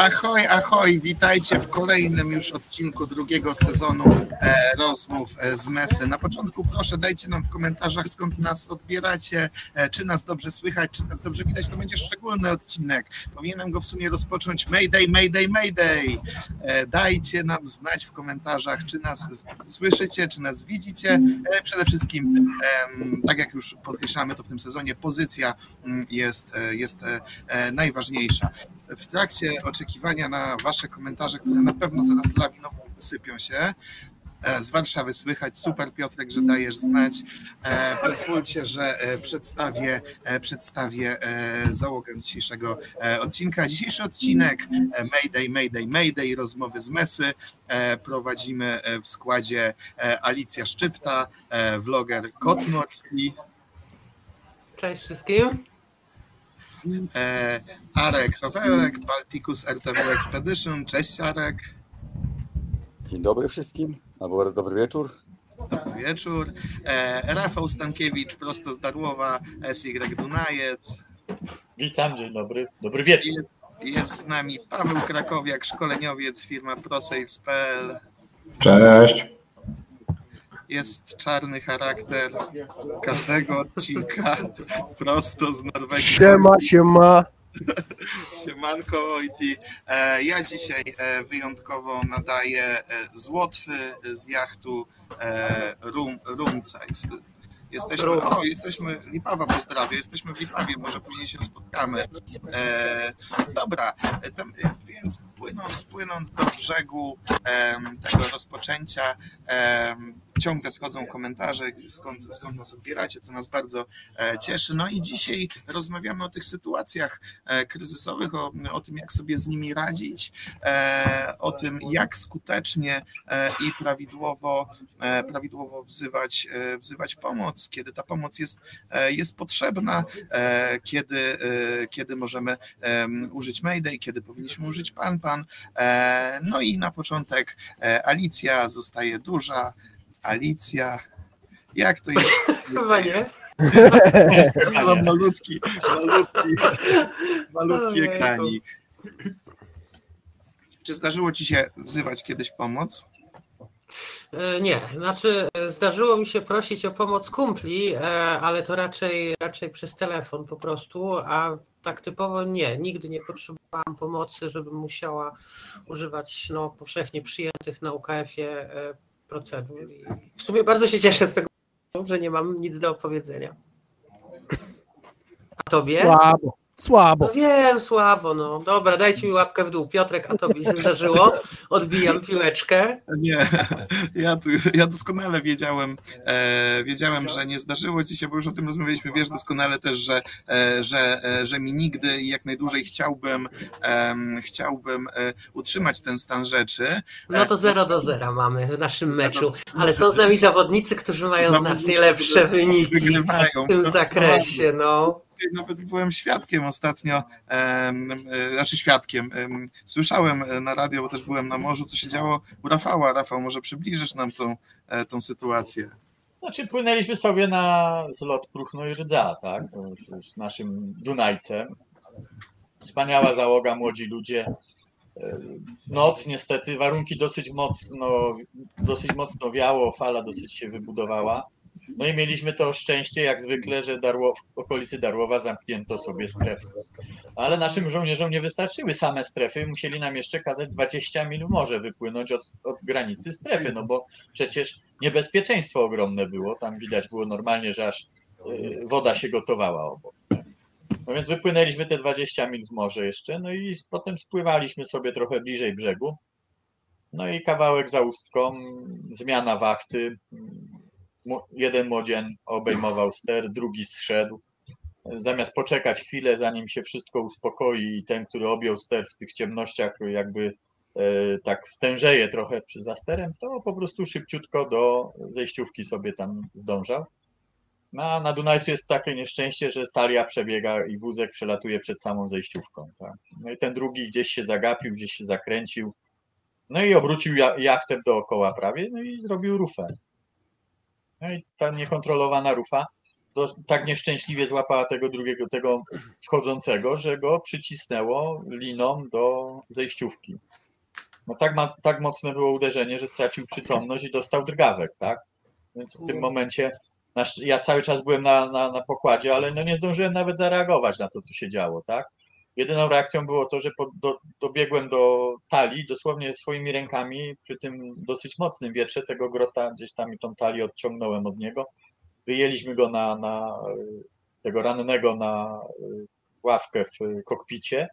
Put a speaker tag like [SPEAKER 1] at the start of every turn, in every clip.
[SPEAKER 1] Ahoj, ahoj, witajcie w kolejnym już odcinku drugiego sezonu e, rozmów e, z Mesy. Na początku proszę dajcie nam w komentarzach skąd nas odbieracie, e, czy nas dobrze słychać, czy nas dobrze widać. To będzie szczególny odcinek. Powinienem go w sumie rozpocząć Mayday, Mayday, Mayday. E, dajcie nam znać w komentarzach, czy nas słyszycie, czy nas widzicie. E, przede wszystkim, tak jak już podkreślamy to w tym sezonie, pozycja mm, jest, jest najważniejsza. W trakcie oczekiwania na Wasze komentarze, które na pewno zaraz lawinowo sypią się, e, z Warszawy słychać. Super Piotrek, że dajesz znać. E, Pozwólcie, że e, przedstawię, przedstawię załogę dzisiejszego odcinka. Dzisiejszy odcinek Mayday, Mayday, Mayday, rozmowy z Mesy. Prowadzimy w składzie Alicja Szczypta, vloger Kot Morski,
[SPEAKER 2] Cześć wszystkim.
[SPEAKER 1] E, Arek Rowerek, Balticus RTV Expedition. Cześć Arek.
[SPEAKER 3] Dzień dobry wszystkim, albo dobry wieczór.
[SPEAKER 1] Dobry wieczór. E, Rafał Stankiewicz, prosto z Darłowa, SY Dunajec.
[SPEAKER 4] Witam, dzień dobry. Dobry wieczór.
[SPEAKER 1] Jest, jest z nami Paweł Krakowiak, szkoleniowiec, firma ProSaves.pl.
[SPEAKER 5] Cześć.
[SPEAKER 1] Jest czarny charakter każdego odcinka, prosto z Norwegii.
[SPEAKER 6] Siema, siema.
[SPEAKER 1] Siemanko Wojti. E, Ja dzisiaj e, wyjątkowo nadaję e, z Łotwy, z jachtu Rum, Rumcajs. Jesteśmy, o, jesteśmy, Lipawa pozdrawia, jesteśmy w Lipawie, może później się spotkamy. E, dobra, tam, więc płynąc, płynąc do brzegu tego rozpoczęcia, ciągle schodzą komentarze, skąd, skąd nas odbieracie, co nas bardzo e, cieszy. No i dzisiaj rozmawiamy o tych sytuacjach e, kryzysowych, o, o tym, jak sobie z nimi radzić, e, o tym, jak skutecznie i prawidłowo, prawidłowo wzywać, wzywać pomoc, kiedy ta pomoc jest, jest potrzebna, kiedy, kiedy możemy em, użyć Mayday, kiedy powinniśmy użyć Pan Pan. E, No i na początek e, Alicja zostaje duża. Alicja, jak to jest?
[SPEAKER 2] Chyba nie.
[SPEAKER 1] Mam malutki, malutki, malutki ekranik. Czy zdarzyło ci się wzywać kiedyś pomoc?
[SPEAKER 2] E, Nie, znaczy e, zdarzyło mi się prosić o pomoc kumpli, e, ale to raczej, raczej przez telefon po prostu, a tak typowo nie, nigdy nie potrzebowałam pomocy, żebym musiała używać no, powszechnie przyjętych na UKF-ie procedur. W sumie bardzo się cieszę z tego, że nie mam nic do opowiedzenia. A tobie?
[SPEAKER 6] Słabo, słabo.
[SPEAKER 2] No wiem, słabo, no. Dobra, dajcie mi łapkę w dół. Piotrek, a tobie się zdarzyło? Odbijam piłeczkę.
[SPEAKER 1] Nie, ja, tu, ja doskonale wiedziałem, e, wiedziałem, że nie zdarzyło ci się, bo już o tym rozmawialiśmy, wiesz doskonale też, że, e, że, e, że mi nigdy i jak najdłużej chciałbym, chciałbym e, utrzymać ten stan rzeczy.
[SPEAKER 2] No to 0 do 0 mamy w naszym meczu, ale są z nami zawodnicy, którzy mają znacznie lepsze wyniki w tym zakresie, no.
[SPEAKER 1] Nawet byłem świadkiem ostatnio, znaczy świadkiem, em, słyszałem e, na radio, bo też byłem na morzu, co się działo u Rafała. Rafał, może przybliżysz nam tą, e, tą sytuację?
[SPEAKER 4] Znaczy płynęliśmy sobie na zlot Pruchno i Rdza, tak? Z naszym Dunajcem. Wspaniała załoga, młodzi ludzie. E, Noc niestety, warunki dosyć mocno, dosyć mocno wiało, fala dosyć się wybudowała. No i mieliśmy to szczęście, jak zwykle, że Darło, w okolicy Darłowa zamknięto sobie strefę. Ale naszym żołnierzom nie wystarczyły same strefy, musieli nam jeszcze kazać 20 mil w morze wypłynąć od, od granicy strefy, no bo przecież niebezpieczeństwo ogromne było. Tam widać było normalnie, że aż y, woda się gotowała obok. No więc wypłynęliśmy te 20 mil w morze jeszcze, no i potem spływaliśmy sobie trochę bliżej brzegu. No i kawałek za ustką, zmiana wachty. Jeden młodzian obejmował ster, drugi zszedł. Zamiast poczekać chwilę, zanim się wszystko uspokoi i ten, który objął ster w tych ciemnościach jakby e, tak stężeje trochę przy zasterem, to po prostu szybciutko do zejściówki sobie tam zdążał. No, a na Dunajcu jest takie nieszczęście, że talia przebiega i wózek przelatuje przed samą zejściówką. Tak? No i ten drugi gdzieś się zagapił, gdzieś się zakręcił. No i obrócił ja- jachtem dookoła prawie, no i zrobił rufę. No i ta niekontrolowana rufa do, tak nieszczęśliwie złapała tego drugiego, tego wchodzącego, że go przycisnęło liną do zejściówki. No tak, ma, tak mocne było uderzenie, że stracił przytomność i dostał drgawek, tak? Więc w tym momencie nasz, ja cały czas byłem na, na, na pokładzie, ale no nie zdążyłem nawet zareagować na to, co się działo, tak? Jedyną reakcją było to, że po, do, dobiegłem do talii, dosłownie swoimi rękami, przy tym dosyć mocnym wietrze tego grota, gdzieś tam tą talię odciągnąłem od niego. Wyjęliśmy go na, na tego rannego na ławkę w kokpicie.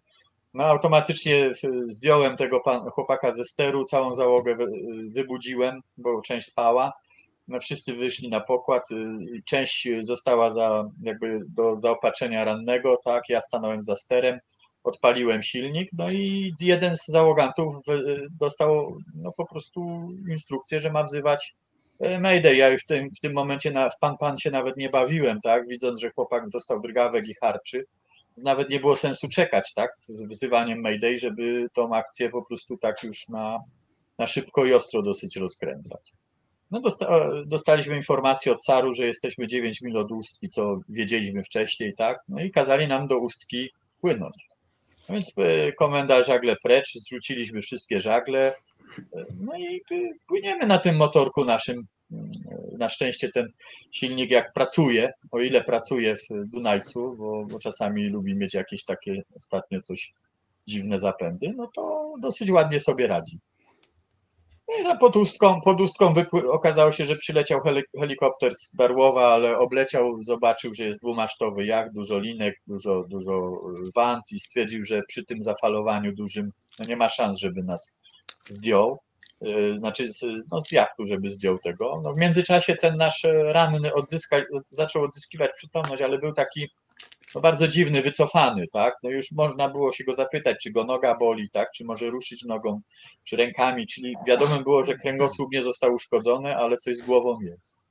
[SPEAKER 4] No automatycznie zdjąłem tego pan, chłopaka ze steru, całą załogę wybudziłem, bo część spała. No wszyscy wyszli na pokład, część została za, jakby do zaopatrzenia rannego, tak, ja stanąłem za sterem, odpaliłem silnik, no i jeden z załogantów dostał no, po prostu instrukcję, że ma wzywać Mayday. Ja już w tym, w tym momencie na, w pan pan się nawet nie bawiłem, tak, widząc, że chłopak dostał drgawek i harczy, nawet nie było sensu czekać, tak, z wzywaniem Mayday, żeby tą akcję po prostu tak już na, na szybko i ostro dosyć rozkręcać. No dosta, dostaliśmy informację od Caru, że jesteśmy 9 mil od Ustki, co wiedzieliśmy wcześniej, tak, no i kazali nam do Ustki płynąć. No więc komenda żagle precz, zrzuciliśmy wszystkie żagle, no i płyniemy na tym motorku naszym. Na szczęście ten silnik jak pracuje, o ile pracuje w Dunajcu, bo, bo czasami lubi mieć jakieś takie ostatnio coś dziwne zapędy, no to dosyć ładnie sobie radzi. No pod ustką, pod ustką wypły- okazało się, że przyleciał helikopter z Darłowa, ale obleciał, zobaczył, że jest dwumasztowy jacht, dużo linek, dużo, dużo want i stwierdził, że przy tym zafalowaniu dużym no nie ma szans, żeby nas zdjął, znaczy z, no z jachtu, żeby zdjął tego. No w międzyczasie ten nasz ranny odzyska, zaczął odzyskiwać przytomność, ale był taki no bardzo dziwny, wycofany, tak? No już można było się go zapytać, czy go noga boli, tak? Czy może ruszyć nogą, czy rękami, czyli wiadomo było, że kręgosłup nie został uszkodzony, ale coś z głową jest.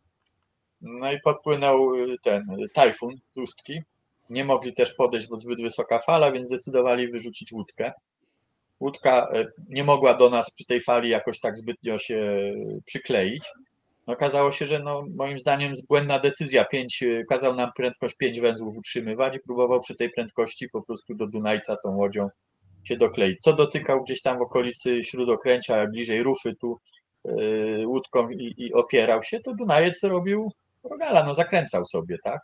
[SPEAKER 4] No i podpłynął ten tajfun, tustki. Nie mogli też podejść, bo zbyt wysoka fala, więc zdecydowali wyrzucić łódkę łódka nie mogła do nas przy tej fali jakoś tak zbytnio się przykleić. No, okazało się, że no, moim zdaniem błędna decyzja. Pięć, kazał nam prędkość 5 węzłów utrzymywać i próbował przy tej prędkości po prostu do Dunajca tą łodzią się dokleić. Co dotykał gdzieś tam w okolicy śródokręcia, bliżej rufy tu yy, łódką i, i, opierał się, to Dunajec robił rogala, no zakręcał sobie, tak?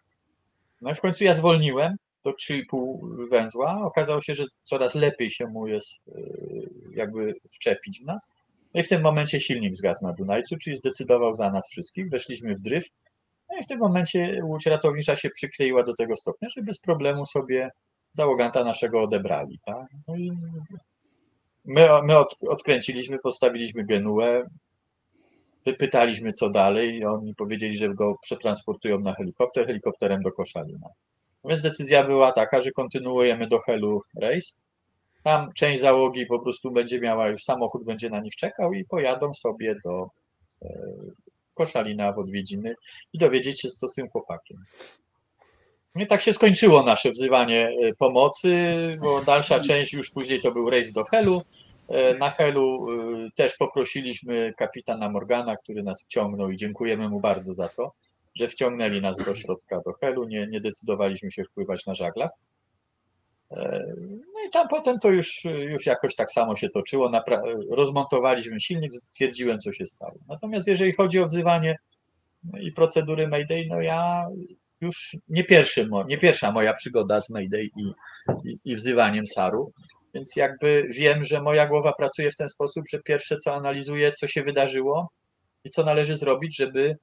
[SPEAKER 4] No i w końcu ja zwolniłem, do 3,5 węzła. Okazało się, że coraz lepiej się mu jest jakby wczepić w nas. No i w tym momencie silnik zgasł na Dunajcu, czyli zdecydował za nas wszystkich. Weszliśmy w dryf. No i w tym momencie łódź ratownicza się przykleiła do tego stopnia, że bez problemu sobie załoganta naszego odebrali. Tak? No i my, my od, odkręciliśmy, postawiliśmy genuę, wypytaliśmy co dalej i oni powiedzieli, że go przetransportują na helikopter, helikopterem do Koszalina. Więc decyzja była taka, że kontynuujemy do Helu rejs. Tam część załogi po prostu będzie miała już samochód, będzie na nich czekał i pojadą sobie do e, Koszalina w odwiedziny i dowiedzieć się, co z tym chłopakiem. No tak się skończyło nasze wzywanie e, pomocy, bo dalsza część już później to był rejs do Helu. E, na Helu też poprosiliśmy kapitana Morgana, który nas wciągnął i dziękujemy mu bardzo za to że wciągnęli nas do środka do Helu, nie, nie decydowaliśmy się wpływać na żaglach. No i tam potem to już, już jakoś tak samo się toczyło. rozmontowaliśmy silnik, stwierdziłem, co się stało. Natomiast jeżeli chodzi o wzywanie i procedury Mayday, no ja już nie, pierwszy, nie pierwsza moja przygoda z Mayday i, i, i wzywaniem SAR-u, więc jakby wiem, że moja głowa pracuje w ten sposób, że pierwsze co analizuję, co się wydarzyło i co należy zrobić, żeby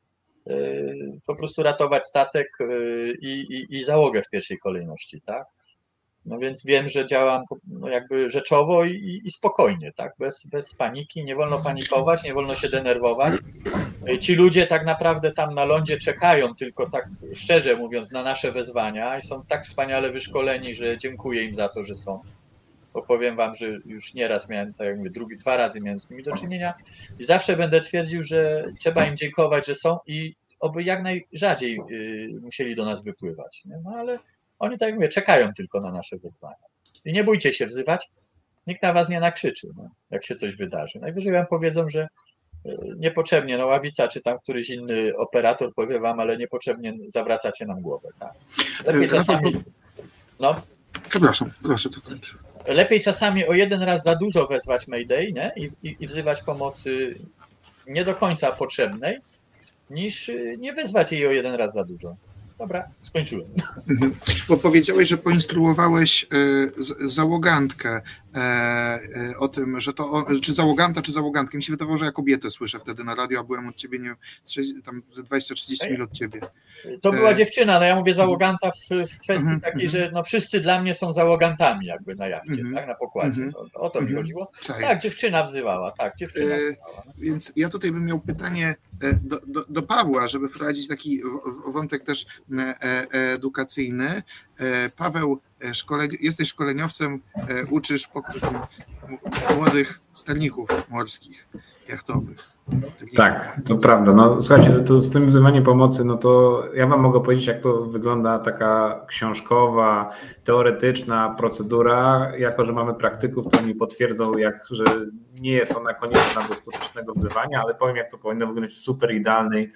[SPEAKER 4] Y, po prostu ratować statek y, i, i, i załogę w pierwszej kolejności, tak? No więc wiem, że działam no jakby rzeczowo i, i, spokojnie, tak? Bez, bez paniki, nie wolno panikować, nie wolno się denerwować. Y, ci ludzie tak naprawdę tam na lądzie czekają, tylko tak szczerze mówiąc, na nasze wezwania i są tak wspaniale wyszkoleni, że dziękuję im za to, że są. Bo powiem wam, że już nieraz miałem, tak jakby drugi, dwa razy miałem z nimi do czynienia i zawsze będę twierdził, że trzeba im dziękować, że są i oby jak najrzadziej y, musieli do nas wypływać. Nie? No ale oni, tak jak mówię, czekają tylko na nasze wezwania. I nie bójcie się wzywać, nikt na was nie nakrzyczy, no, jak się coś wydarzy. Najwyżej wam powiedzą, że niepotrzebnie, no ławica czy tam któryś inny operator powie wam, ale niepotrzebnie zawracacie nam głowę. Tak? Lepiej
[SPEAKER 1] Rafał,
[SPEAKER 4] czasami, no,
[SPEAKER 1] Przepraszam, proszę dokończyć.
[SPEAKER 4] lepiej czasami o jeden raz za dużo wezwać Mayday nie? I, i, i wzywać pomocy nie do końca potrzebnej, niż y, nie wezwać jej o jeden raz za dużo. Dobra, skończyłem.
[SPEAKER 1] Mhm. Bo powiedziałeś, że poinstruowałeś z- załogantkę o tym, że to, on- czy załoganta, czy załogantkę. Mi się wydawało, że ja kobietę słyszę wtedy na radio, a byłem od ciebie, nie wiem, tam ze 20-30 mil od ciebie.
[SPEAKER 4] To była
[SPEAKER 1] E,
[SPEAKER 4] dziewczyna, no ja mówię załoganta w, w kwestii
[SPEAKER 1] Mhm,
[SPEAKER 4] takiej,
[SPEAKER 1] mhm.
[SPEAKER 4] że no wszyscy dla mnie są załogantami jakby na jachcie,
[SPEAKER 1] Mhm,
[SPEAKER 4] tak, na pokładzie.
[SPEAKER 1] mhm,
[SPEAKER 4] To, o to mi
[SPEAKER 1] mhm.
[SPEAKER 4] chodziło. Tak, dziewczyna wzywała, tak, dziewczyna
[SPEAKER 1] E,
[SPEAKER 4] wzywała.
[SPEAKER 1] Więc ja tutaj bym miał pytanie e, do, do, do Pawła, żeby wprowadzić taki wątek też e, e, edukacyjny. E, Paweł, e, jesteś szkoleniowcem, e, uczysz młodych sterników morskich, jachtowych. Sterników.
[SPEAKER 5] Tak, to prawda. No słuchajcie, to z tym wzywaniem pomocy, no to ja wam mogę powiedzieć, jak to wygląda taka książkowa, teoretyczna procedura. Jako, że mamy praktyków, to mi potwierdzą, jak, że nie jest ona konieczna do skutecznego wzywania, ale powiem, jak to powinno wyglądać w super idealnej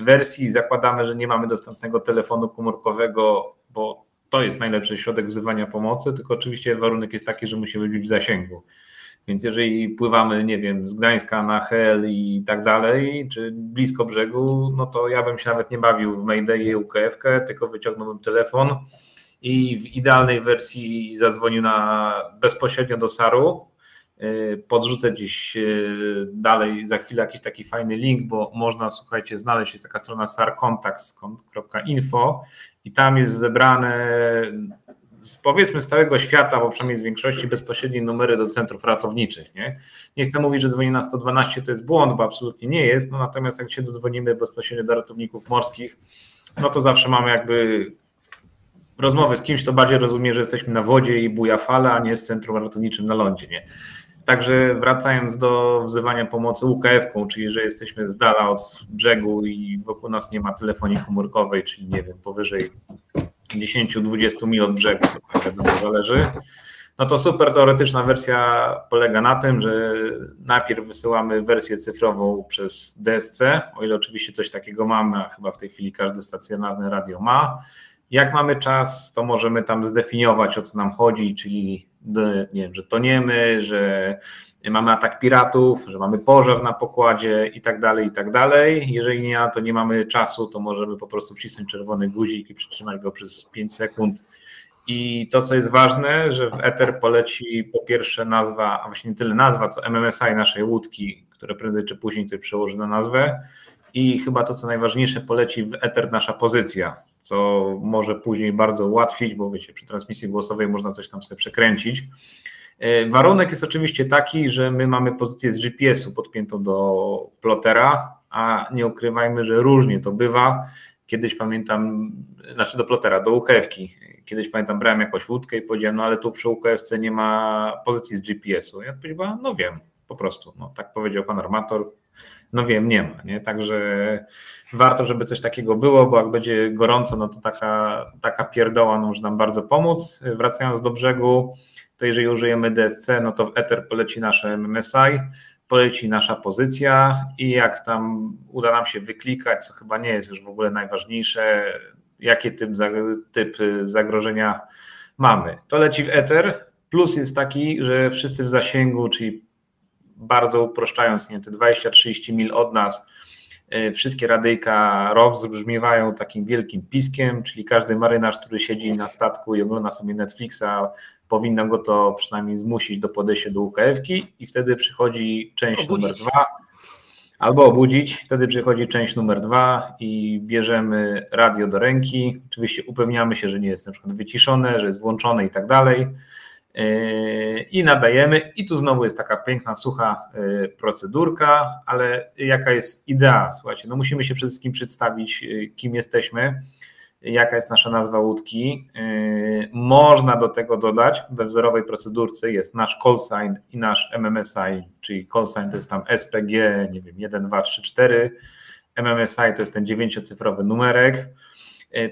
[SPEAKER 5] wersji. Zakładamy, że nie mamy dostępnego telefonu komórkowego, bo to jest najlepszy środek wzywania pomocy, tylko oczywiście warunek jest taki, że musimy być w zasięgu. Więc jeżeli pływamy, nie wiem, z Gdańska na Hel i tak dalej, czy blisko brzegu, no to ja bym się nawet nie bawił w Mayday i UKF, tylko wyciągnąłbym telefon i w idealnej wersji zadzwonił na bezpośrednio do SAR-u. Yy, Podrzucę gdzieś yy, dalej za chwilę jakiś taki fajny link, bo można, słuchajcie, znaleźć, jest taka strona sarcontacts.info i tam jest zebrane z, powiedzmy z całego świata, bo przynajmniej z większości bezpośrednie numery do centrów ratowniczych. Nie, nie chcę mówić, że dzwonienie na 112 to jest błąd, bo absolutnie nie jest, no natomiast jak się dodzwonimy bezpośrednio do ratowników morskich, no to zawsze mamy jakby rozmowę z kimś, to bardziej rozumie, że jesteśmy na wodzie i buja fala, a nie z centrum ratowniczym na lądzie. Nie? Także wracając do wzywania pomocy UKF-ką, czyli że jesteśmy z dala od brzegu i wokół nas nie ma telefonii komórkowej, czyli nie wiem, powyżej 10-20 mil od brzegu, to wiadomo zależy. No to super teoretyczna wersja polega na tym, że najpierw wysyłamy wersję cyfrową przez DSC, o ile oczywiście coś takiego mamy, a chyba w tej chwili każde stacjonarne radio ma. Jak mamy czas, to możemy tam zdefiniować, o co nam chodzi, czyli nie wiem, że toniemy, że mamy atak piratów, że mamy pożar na pokładzie i tak dalej, i tak dalej. Jeżeli nie, to nie mamy czasu, to możemy po prostu wcisnąć czerwony guzik i przytrzymać go przez 5 sekund. I to, co jest ważne, że w Ether poleci po pierwsze nazwa, a właśnie nie tyle nazwa, co MMSI naszej łódki, które prędzej czy później tutaj przełoży na nazwę. I chyba to, co najważniejsze, poleci w Ether nasza pozycja, co może później bardzo ułatwić, bo wiecie, przy transmisji głosowej można coś tam sobie przekręcić. Warunek jest oczywiście taki, że my mamy pozycję z GPS-u podpiętą do plotera, a nie ukrywajmy, że różnie to bywa. Kiedyś pamiętam, znaczy do plotera, do UKF-ki. Kiedyś pamiętam, brałem jakąś łódkę i powiedziałem, no ale tu przy UKF-ce nie ma pozycji z GPS-u. Ja powiedziałem, no wiem, po prostu. No, tak powiedział pan armator, no wiem, nie ma. Nie? Także warto, żeby coś takiego było, bo jak będzie gorąco, no to taka, taka pierdoła no, może nam bardzo pomóc. Wracając do brzegu, to jeżeli użyjemy DSC, no to w Ether poleci nasze MMSI, poleci nasza pozycja i jak tam uda nam się wyklikać, co chyba nie jest już w ogóle najważniejsze, jaki typ, typ zagrożenia mamy. To leci w Ether. Plus jest taki, że wszyscy w zasięgu, czyli bardzo uproszczając, nie te 20-30 mil od nas, wszystkie radyjka ROWS brzmiewają takim wielkim piskiem, czyli każdy marynarz, który siedzi na statku i ogląda sobie Netflixa, powinno go to przynajmniej zmusić do podejścia do UKF-ki i wtedy przychodzi część
[SPEAKER 2] Obudzić.
[SPEAKER 5] numer dwa, albo obudzić, wtedy przychodzi część numer dwa i bierzemy radio do ręki, oczywiście upewniamy się, że nie jest na przykład wyciszone, że jest włączone i tak dalej i nadajemy. I tu znowu jest taka piękna, sucha yy, procedurka, ale jaka jest idea? Słuchajcie, no musimy się przede wszystkim przedstawić, yy, kim jesteśmy, jaka jest nasza nazwa łódki. Można do tego dodać, we wzorowej procedurce jest nasz call sign i nasz MMSI, czyli call sign to jest tam SPG, nie wiem, 1, 2, 3, 4, MMSI to jest ten dziewięciocyfrowy numerek.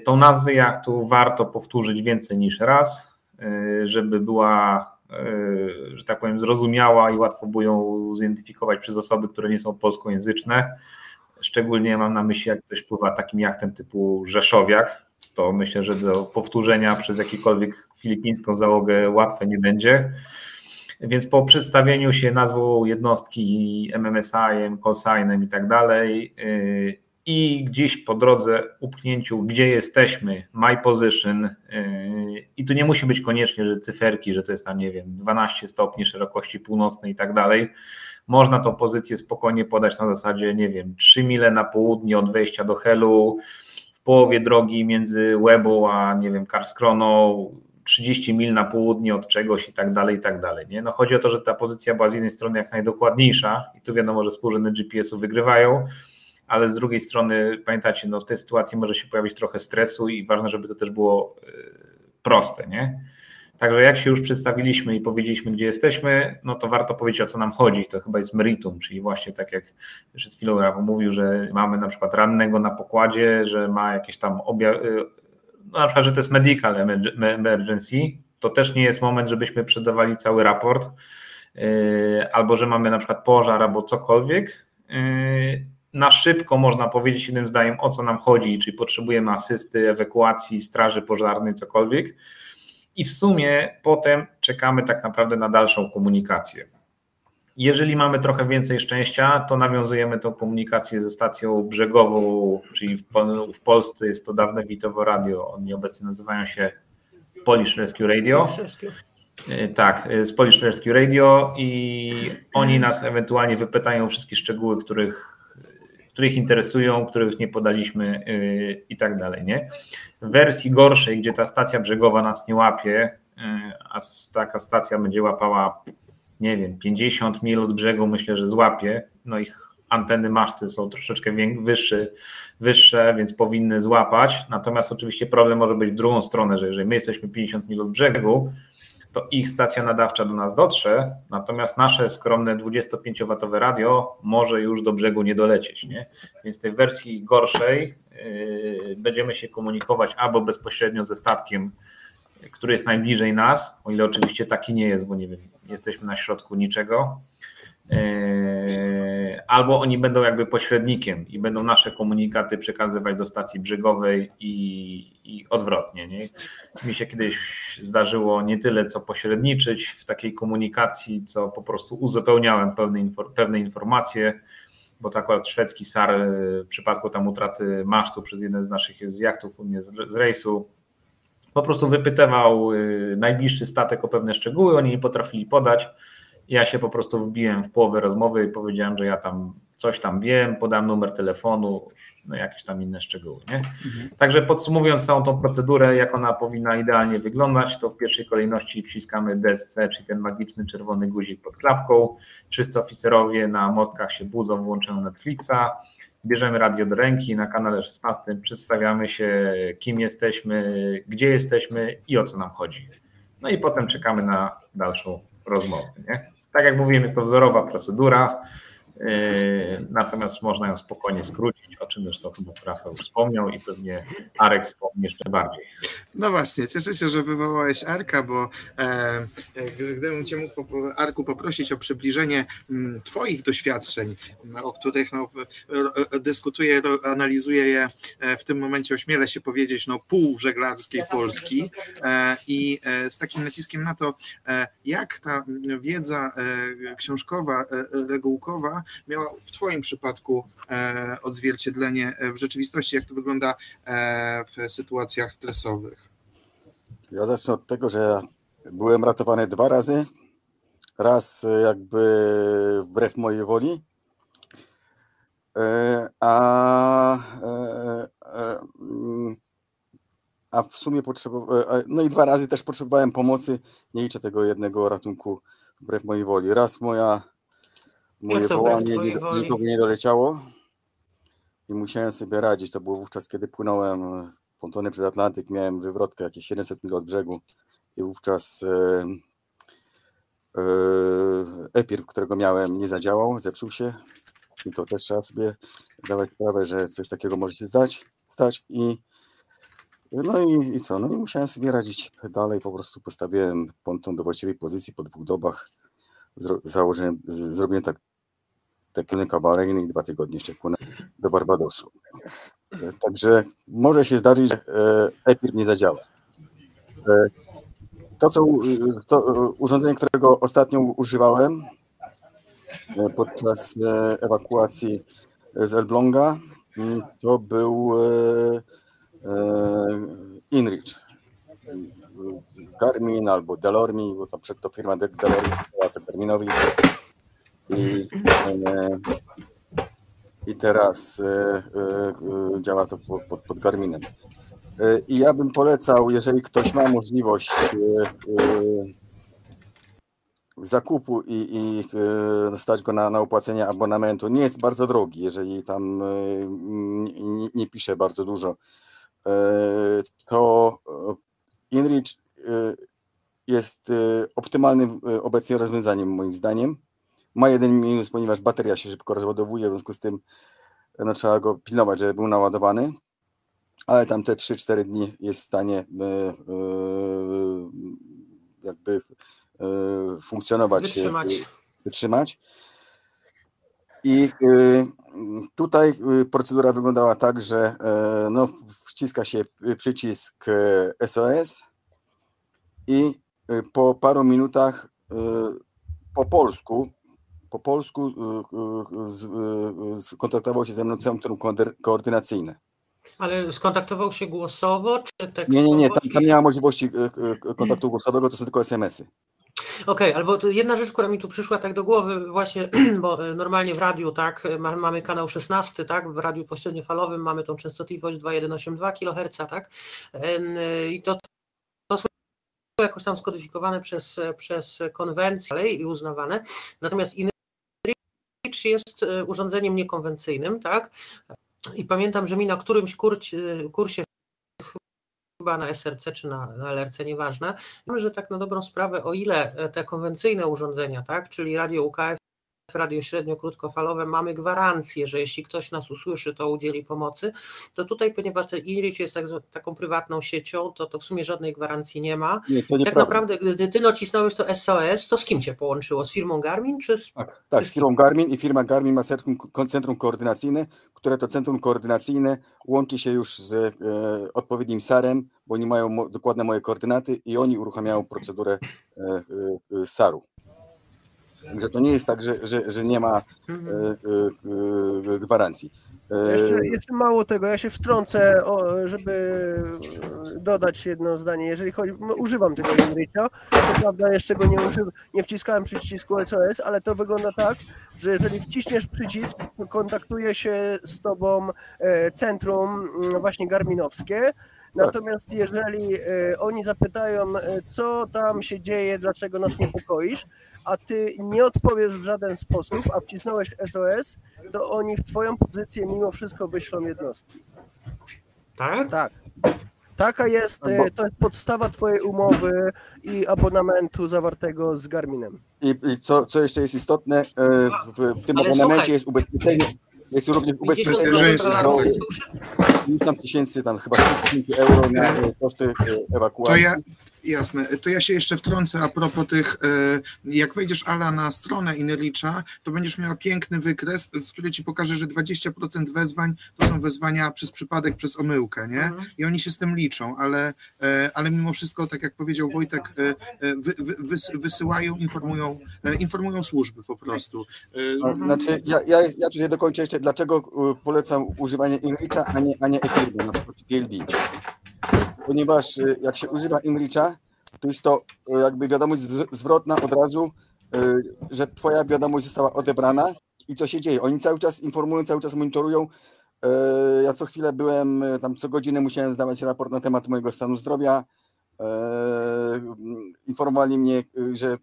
[SPEAKER 5] Tą nazwę jachtu warto powtórzyć więcej niż raz, żeby była że tak powiem, zrozumiała i łatwo było ją zidentyfikować przez osoby, które nie są polskojęzyczne. Szczególnie mam na myśli, jak ktoś pływa takim jachtem typu Rzeszowiak, to myślę, że do powtórzenia przez jakąkolwiek filipińską załogę łatwe nie będzie. Więc po przedstawieniu się nazwą jednostki MMSI-em, callsignem i tak dalej y, i gdzieś po drodze upchnięciu, gdzie jesteśmy, my position y, i tu nie musi być koniecznie, że cyferki, że to jest tam, nie wiem, 12 stopni szerokości północnej i tak dalej. Można tą pozycję spokojnie podać na zasadzie, nie wiem, 3 mile na południe od wejścia do Helu, w połowie drogi między Łebą a, nie wiem, Karskroną, 30 mil na południe od czegoś i tak dalej, i tak dalej. Nie? No chodzi o to, że ta pozycja była z jednej strony jak najdokładniejsza i tu wiadomo, że współrzędne GPS-u wygrywają, ale z drugiej strony pamiętacie, no w tej sytuacji może się pojawić trochę stresu i ważne, żeby to też było e, proste, nie? Także jak się już przedstawiliśmy i powiedzieliśmy, gdzie jesteśmy, no to warto powiedzieć, o co nam chodzi. To chyba jest meritum, czyli właśnie tak jak przed chwilą Rafał mówił, że mamy na przykład rannego na pokładzie, że ma jakieś tam objawy, no na przykład, że to jest medical emergency, to też nie jest moment, żebyśmy przedawali cały raport, yy, albo że mamy na przykład pożar, albo cokolwiek. Na szybko można powiedzieć jednym zdaniem, o co nam chodzi, czyli potrzebujemy asysty, ewakuacji, straży pożarnej, cokolwiek. I w sumie potem czekamy tak naprawdę na dalszą komunikację. Jeżeli mamy trochę więcej szczęścia, to nawiązujemy tą komunikację ze stacją brzegową, czyli w, w Polsce jest to dawne Witowo Radio, oni obecnie nazywają się Polish Rescue Radio. E, tak, e, z Polish Rescue Radio i oni nas ewentualnie wypytają wszystkie szczegóły, których, których interesują, których nie podaliśmy e, i tak dalej. Nie? W wersji gorszej, gdzie ta stacja brzegowa nas nie łapie, a taka stacja będzie łapała nie wiem, 50 mil od brzegu myślę, że złapie. No ich anteny maszty są troszeczkę wyższe, wyższe, więc powinny złapać. Natomiast oczywiście problem może być w drugą stronę, że jeżeli my jesteśmy 50 mil od brzegu, to ich stacja nadawcza do nas dotrze, natomiast nasze skromne 25-watowe radio może już do brzegu nie dolecieć. Nie? Więc tej wersji gorszej yy, będziemy się komunikować albo bezpośrednio ze statkiem, który jest najbliżej nas, o ile oczywiście taki nie jest, bo nie wiem, jesteśmy na środku niczego. E, albo oni będą jakby pośrednikiem i będą nasze komunikaty przekazywać do stacji brzegowej i, i odwrotnie. Nie? Mi się kiedyś zdarzyło nie tyle co pośredniczyć w takiej komunikacji, co po prostu uzupełniałem pewne, pewne informacje, bo to akurat szwedzki SAR w przypadku tam utraty masztu przez jeden z naszych z jachtów u mnie z, z rejsu po prostu wypytywał y, najbliższy statek o pewne szczegóły, oni nie potrafili podać. Ja się po prostu wbiłem w połowę rozmowy i powiedziałem, że ja tam coś tam wiem, podam numer telefonu, no jakieś tam inne szczegóły. Nie? Mhm. Także podsumowując całą tą procedurę, jak ona powinna idealnie wyglądać, to w pierwszej kolejności wciskamy DSC, czyli ten magiczny czerwony guzik pod klapką. Wszyscy oficerowie na mostkach się budzą, włączają Netflixa bierzemy radio do ręki, na kanale 16 przedstawiamy się, kim jesteśmy, gdzie jesteśmy i o co nam chodzi. No i potem czekamy na dalszą rozmowę. Nie? Tak jak jest to wzorowa procedura. Yy, natomiast można ją spokojnie skrócić, o czym zresztą chyba Rafał wspomniał i pewnie Arek wspomni jeszcze bardziej.
[SPEAKER 1] No właśnie, cieszę się, że wywołałeś Arka, bo e, gdybym Cię mógł, Arku, poprosić o przybliżenie mm, Twoich doświadczeń, o których no, dyskutuję, analizuję je e, w tym momencie, ośmielę się powiedzieć, no, pół żeglarskiej Polski e, i e, z takim naciskiem na to, e, jak ta wiedza e, książkowa, regułkowa miała w Twoim przypadku e, odzwierciedlenie w rzeczywistości, jak to wygląda e, w sytuacjach stresowych?
[SPEAKER 3] Ja zacznę od tego, że byłem ratowany dwa razy. Raz jakby wbrew mojej woli, e, a, a w sumie potrzebowałem, no i dwa razy też potrzebowałem pomocy. Nie liczę tego jednego ratunku wbrew mojej woli. Raz moja Moje wołanie nie, nikogo nie doleciało i musiałem sobie radzić. To było wówczas, kiedy płynąłem pontony przez Atlantyk, miałem wywrotkę jakieś 700 mil od brzegu i wówczas e, e, epir, którego miałem, nie zadziałał, zepsuł się. I to też trzeba sobie zdawać sprawę, że coś takiego może się zdać, stać i No i, i co? No i musiałem sobie radzić dalej. Po prostu postawiłem ponton do właściwej pozycji po dwóch dobach. Założyłem, zrobiłem tak, kierunek awaryjny i dwa tygodnie jeszcze płynę do Barbadosu. Także może się zdarzyć, że EPIR nie zadziała. E, To, co, to e, urządzenie, którego ostatnio używałem e, podczas ewakuacji z Elbląga, mm, to był InReach. Garmin albo Delormi, bo tam przed to firma De- Delormi to Garminowi. I, e, i teraz e, e, działa to pod, pod, Garminem. I ja bym polecał, jeżeli ktoś ma możliwość zakupu i, i stać go na, na opłacenie abonamentu, nie jest bardzo drogi, jeżeli tam nie, nie, pisze bardzo dużo, to InReach jest optymalnym obecnie rozwiązaniem moim zdaniem. Ma jeden minus, ponieważ bateria się szybko rozładowuje, w związku z tym no, trzeba go pilnować, żeby był naładowany, ale tam te 3-4 dni jest w stanie e, e, jakby e, funkcjonować,
[SPEAKER 2] Wytrzymać.
[SPEAKER 3] wytrzymać. I tutaj procedura wyglądała tak, że no, wciska się przycisk SOS i po paru minutach po polsku po polsku y, y, y, skontaktował się ze mną centrum koordy- koordynacyjne.
[SPEAKER 2] Ale skontaktował się głosowo czy tekstowo?
[SPEAKER 3] Nie, nie, nie, tam, tam nie ma możliwości y, y, kontaktu głosowego, to są tylko SMS-y.
[SPEAKER 2] Okej, albo to jedna rzecz, która mi tu przyszła tak do głowy, właśnie, bo normalnie w radiu, tak, ma, mamy kanał 16, tak, w radiu pośredniofalowym mamy tą częstotliwość 2182 kHz, tak, i to, to jakoś tam skodyfikowane przez, przez konwencję i uznawane, natomiast InReach jest e, urządzeniem niekonwencyjnym, tak, i pamiętam, że mi na którymś kurcie, kursie chyba na SRC czy na, na LRC, nieważne. Że tak na dobrą sprawę, o ile e, te konwencyjne urządzenia, tak, czyli radio UKF, radio średnio krótkofalowe, mamy gwarancję, że jeśli ktoś nas usłyszy, to udzieli pomocy, to tutaj, ponieważ ten InReach jest tak, taką prywatną siecią, to, to w sumie żadnej gwarancji nie ma.
[SPEAKER 3] Nie,
[SPEAKER 2] Tak
[SPEAKER 3] nieprawda.
[SPEAKER 2] naprawdę, gdy ty nacisnąłeś to SOS, to z kim cię połączyło? Z firmą Garmin czy z...
[SPEAKER 3] Tak, tak, z firmą Garmin i firma Garmin ma centrum, centrum koordynacyjne, które to centrum koordynacyjne łączy się już z e, odpowiednim SAR-em, bo oni mają mo, dokładne moje koordynaty i oni uruchamiają procedurę e, e, e, SAR-u. Także to nie jest tak, że, że, że nie ma e, e, e, gwarancji.
[SPEAKER 6] Jeszcze, jeszcze mało tego, ja się wtrącę, o, żeby dodać jedno zdanie. Jeżeli chodzi, no, używam tego Inricha, co prawda jeszcze go nie, używ, nie wciskałem przycisku SOS, ale to wygląda tak, że jeżeli wciśniesz przycisk, kontaktuje się z tobą centrum właśnie garminowskie. Natomiast jeżeli e, oni zapytają, e, co tam się dzieje, dlaczego nas niepokoisz, a ty nie odpowiesz w żaden sposób, a wcisnąłeś SOS, to oni w twoją pozycję mimo wszystko wyślą jednostki.
[SPEAKER 2] Tak?
[SPEAKER 6] Tak. Taka jest, e, to jest podstawa twojej umowy i abonamentu zawartego z Garminem.
[SPEAKER 3] I, i co, co jeszcze jest istotne, w tym
[SPEAKER 2] Ale
[SPEAKER 3] abonamencie
[SPEAKER 2] słuchaj.
[SPEAKER 3] jest ubezpieczenie, jest również
[SPEAKER 2] 50
[SPEAKER 3] ubezpieczenie? 50 tysięcy, tam chyba 100 tysięcy euro na e, koszty e,
[SPEAKER 1] To
[SPEAKER 3] ewakuacji.
[SPEAKER 1] ja, jasne, to ja się jeszcze wtrącę a propos tych, e, jak wejdziesz Ala na stronę Inelicza, to będziesz miała piękny wykres, z który ci pokaże, że 20% wezwań to są wezwania przez przypadek, przez omyłkę, nie?
[SPEAKER 2] Mhm.
[SPEAKER 1] I oni się z tym liczą, ale, e, ale mimo wszystko, tak jak powiedział Wojtek, e, wy, wy, wys, wysyłają, informują, informują służby po prostu.
[SPEAKER 3] Znaczy, ja, ja, ja tutaj dokończę jeszcze, dlaczego polecam używanie Inricha, a nie, a nie Ethereum, na przykład PLB. Ponieważ e, jak się używa Inricha, to jest to e, jakby wiadomość zw- zwrotna od razu, e, że twoja wiadomość została odebrana i co się dzieje. Oni cały czas informują, cały czas monitorują. Ja co chwilę byłem, tam co godzinę musiałem zdawać raport na temat mojego stanu zdrowia. Mm, Informowali mnie, że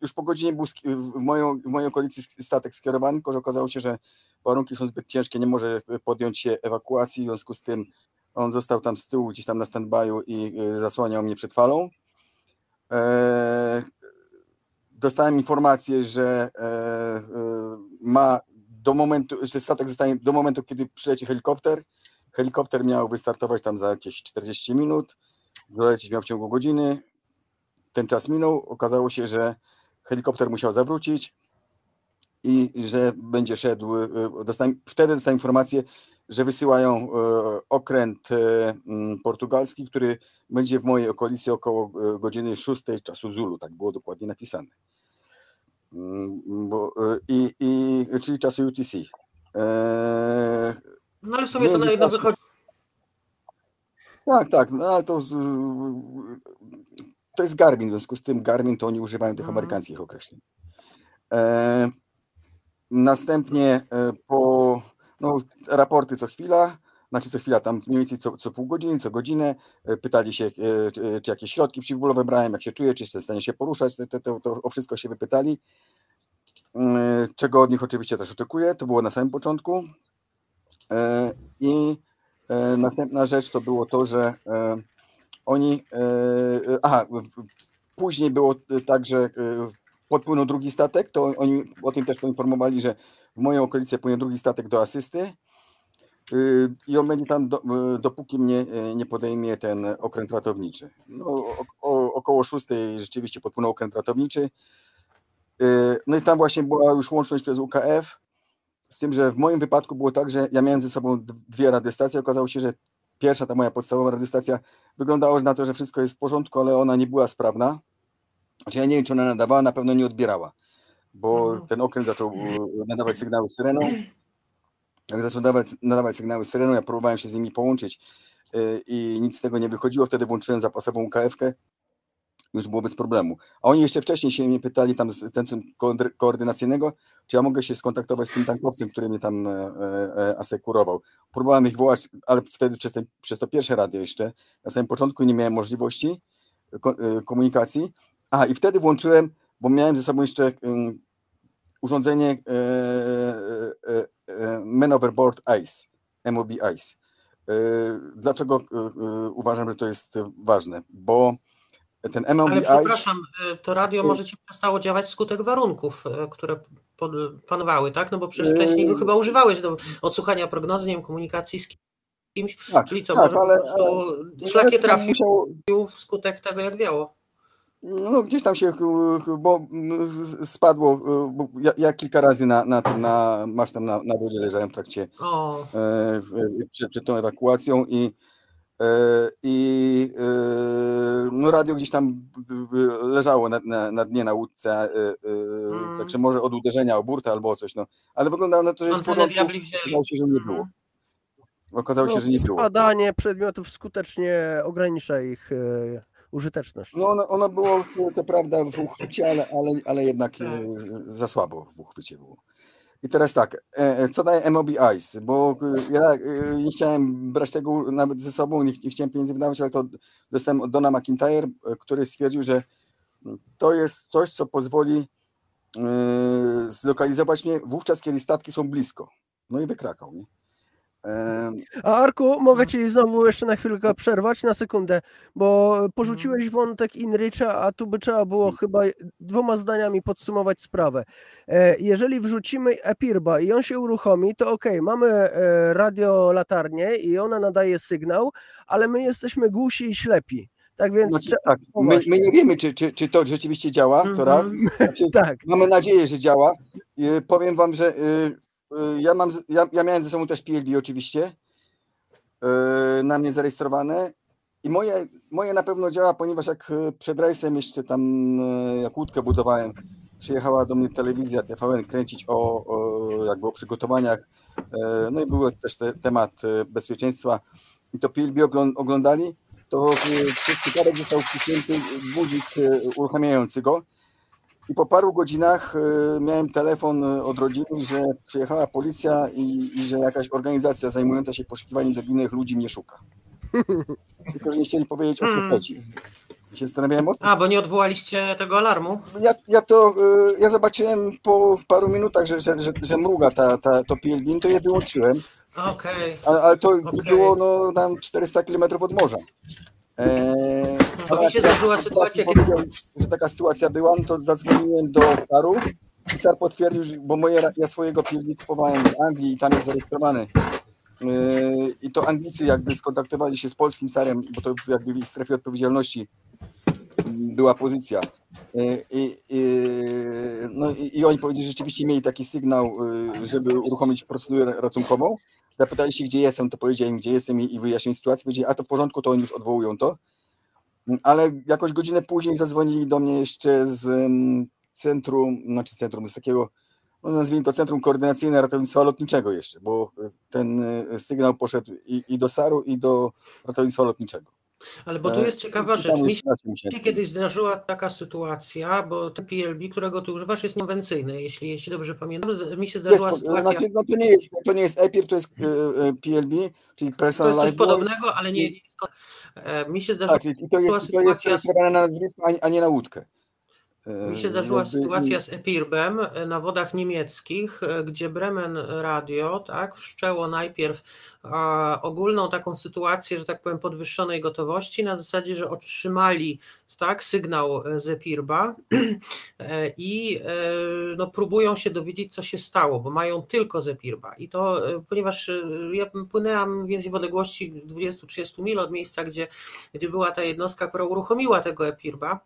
[SPEAKER 3] już po godzinie był w moją, w mojej okolicy statek skierowany, tylko że okazało się, że warunki są zbyt ciężkie, nie może podjąć się ewakuacji, w związku z tym on został tam z tyłu, gdzieś tam na stand-by'u i y, zasłaniał mnie przed falą. E, dostałem informację, że e, e, ma do momentu, że statek zostanie do momentu, kiedy przyleci helikopter. Helikopter miał wystartować tam za jakieś 40 minut, dolecieć miał w ciągu godziny. Ten czas minął, okazało się, że helikopter musiał zawrócić i że będzie szedł. Dostałem, wtedy dostałem informację, że wysyłają okręt portugalski, który będzie w mojej okolicy około godziny 6 czasu Zulu, tak było dokładnie napisane. Bo, i, i, czyli czasu UTC.
[SPEAKER 2] No ale w sumie to na jedno wychodzi.
[SPEAKER 3] Tak, tak, no ale to, to jest Garmin, w związku z tym Garmin to oni używają tych amerykańskich określeń. E, następnie po no, raporty co chwila, znaczy co chwila, tam mniej więcej co, co pół godziny, co godzinę, pytali się, czy, czy jakieś środki przeciwbólowe brałem, jak się czuję, czy jestem w stanie się poruszać, to, to, to o wszystko się wypytali. Czego od nich oczywiście też oczekuję, to było na samym początku. I następna rzecz to było to, że oni, aha, później było tak, że podpłynął drugi statek, to oni o tym też poinformowali, że w mojej okolicy płynie drugi statek do asysty i on będzie tam do, dopóki mnie nie podejmie ten okręt ratowniczy. No, o, około szóstej rzeczywiście podpłynął okręt ratowniczy. No i tam właśnie była już łączność przez UKF, z tym, że w moim wypadku było tak, że ja miałem ze sobą dwie radiostacje. Okazało się, że pierwsza, ta moja podstawowa radiostacja, wyglądało na to, że wszystko jest w porządku, ale ona nie była sprawna. Znaczy ja nie wiem, czy ona nadawała, na pewno nie odbierała, bo ten okręt zaczął nadawać sygnały syreną. Jak zaczął nadawać, nadawać sygnały syreną, ja próbowałem się z nimi połączyć i nic z tego nie wychodziło. Wtedy włączyłem zapasową UKF-kę już było bez problemu. A oni jeszcze wcześniej się mnie pytali tam z centrum koordynacyjnego, czy ja mogę się skontaktować z tym tankowcem, który mnie tam asekurował. Próbowałem ich wołać, ale wtedy przez, przez to pierwsze radio jeszcze, na samym początku nie miałem możliwości komunikacji. A i wtedy włączyłem, bo miałem ze sobą jeszcze urządzenie Man Overboard ICE, MOB ICE. Dlaczego uważam, że to jest ważne? Bo ten MLB
[SPEAKER 2] Ale przepraszam, to radio może ci przestało działać wskutek warunków, które panowały, tak? No bo przecież wcześniej go chyba używałeś do odsłuchania prognozy, nie wiem, komunikacji z kimś, tak, czyli co, tak, może ale, po prostu szlakie trafił musiał... wskutek tego, jak wiało.
[SPEAKER 3] No gdzieś tam się, bo spadło, bo ja, ja kilka razy na, na tym, na, masz tam na, na wodzie leżałem w trakcie,
[SPEAKER 2] o.
[SPEAKER 3] e, przed, przed tą ewakuacją i i no radio gdzieś tam leżało na, na, na dnie na łódce, hmm. także może od uderzenia o burtę albo coś, no. Ale wyglądało na to, że jest w porządku, okazało się, że nie było. Okazało
[SPEAKER 6] no,
[SPEAKER 3] się, że nie było.
[SPEAKER 6] Spadanie przedmiotów skutecznie ogranicza ich użyteczność.
[SPEAKER 3] No ono, ono było, to prawda, w uchwycie, ale, ale, ale jednak za słabo w uchwycie było. I teraz tak, co daje MOB Ice? Bo ja nie chciałem brać tego nawet ze sobą, nie, nie chciałem pieniędzy wydawać, ale to dostałem od Dona McIntyre, który stwierdził, że to jest coś, co pozwoli zlokalizować mnie wówczas, kiedy statki są blisko. No i wykrakał, nie?
[SPEAKER 6] A Arku, mogę Ci znowu jeszcze na chwilkę przerwać, na sekundę, bo porzuciłeś wątek Inricha, a tu by trzeba było chyba dwoma zdaniami podsumować sprawę. Jeżeli wrzucimy Epirba i on się uruchomi, to ok, mamy radio latarnię i ona nadaje sygnał, ale my jesteśmy głusi i ślepi. Tak więc.
[SPEAKER 3] Znaczy, tak. My, my, nie wiemy, czy, czy, czy to rzeczywiście działa, to raz. Znaczy,
[SPEAKER 6] tak.
[SPEAKER 3] Mamy nadzieję, że działa. Powiem Wam, że ja, mam, ja, ja miałem ze sobą też PLB oczywiście na mnie zarejestrowane i moje, moje na pewno działa, ponieważ jak przed rejsem jeszcze tam jak łódkę budowałem, przyjechała do mnie telewizja TVN kręcić o, o jakby o przygotowaniach, no i był też te, temat bezpieczeństwa i to PLB oglądali, to przez cygarek został wciśnięty budzik uruchamiający go i po paru godzinach y, miałem telefon y, od rodziny, że przyjechała policja i, i że jakaś organizacja zajmująca się poszukiwaniem zaginionych ludzi mnie szuka. Tylko, że nie chcieli powiedzieć o co hmm. chodzi. I się zastanawiałem o co.
[SPEAKER 2] A, bo nie odwołaliście tego alarmu?
[SPEAKER 3] Ja, ja to, y, ja zobaczyłem po paru minutach, że, że, że, że mruga ta, ta, to PLB, to je wyłączyłem.
[SPEAKER 2] Okej. Okay.
[SPEAKER 3] Ale, ale to okay. było no, tam 400 km od morza.
[SPEAKER 2] Eee, mi się zdarzyła sytuacja,
[SPEAKER 3] kiedy... powiedział, że taka sytuacja była, no to zadzwoniłem do SAR-u i SAR potwierdził, bo moje, ja swojego pilni kupowałem w Anglii i tam jest zarejestrowany. I to Anglicy jakby skontaktowali się z polskim sarem, bo to jakby w ich strefie odpowiedzialności była pozycja. I, i, no i, i oni powiedzieli, że rzeczywiście mieli taki sygnał, żeby uruchomić procedurę ratunkową. Zapytali się, gdzie jestem, to powiedziałem, gdzie jestem i, i wyjaśnili sytuację. Powiedzieli, a to w porządku, to oni już odwołują to. Ale jakoś godzinę później zadzwonili do mnie jeszcze z centrum, znaczy centrum, z takiego, no nazwijmy to Centrum Koordynacyjne Ratownictwa Lotniczego jeszcze, bo ten sygnał poszedł i, i do SAR-u, i do ratownictwa lotniczego.
[SPEAKER 2] Ale bo tu jest ciekawa rzecz. Mi się kiedyś zdarzyła taka sytuacja, bo ten PLB, którego ty używasz, jest konwencyjny, jeśli, jeśli dobrze pamiętam. Mi się zdarzyła jest, sytuacja.
[SPEAKER 3] Znaczy, no to nie jest, to nie jest EPIR, to jest PLB, czyli Personal
[SPEAKER 2] To jest coś podobnego, ale nie. Mi się zdarzyła
[SPEAKER 3] tak, i to jest, sytuacja... to jest na nazwisko, a nie na łódkę.
[SPEAKER 2] Mi się zdarzyła sytuacja z Epirbem na wodach niemieckich, gdzie Bremen Radio tak, wszczęło najpierw ogólną taką sytuację, że tak powiem, podwyższonej gotowości, na zasadzie, że otrzymali tak, sygnał z Epirba i no, próbują się dowiedzieć, co się stało, bo mają tylko z Epirba. I to, ponieważ ja płynęłam więcej w odległości 20-30 mil od miejsca, gdzie, gdzie była ta jednostka, która uruchomiła tego Epirba,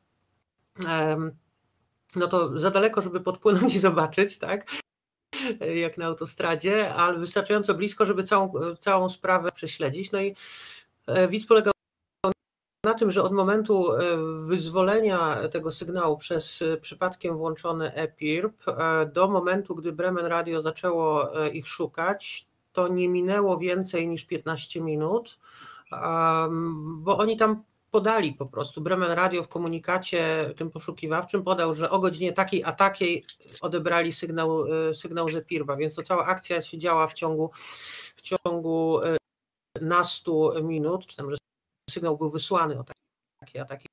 [SPEAKER 2] no to za daleko, żeby podpłynąć i zobaczyć, tak? Jak na autostradzie, ale wystarczająco blisko, żeby całą, całą sprawę prześledzić. No i e, widz polegał na tym, że od momentu e, wyzwolenia tego sygnału przez e, przypadkiem włączony EPIRB do momentu, gdy Bremen Radio zaczęło ich szukać, to nie minęło więcej niż 15 minut, bo oni tam podali po prostu. Bremen Radio w komunikacie tym poszukiwawczym podał, że o godzinie takiej a takiej odebrali sygnał, e, sygnał z Epirba, więc to cała akcja się działa w ciągu, w ciągu e, nastu minut, czy tam, że sygnał był wysłany o takiej a takiej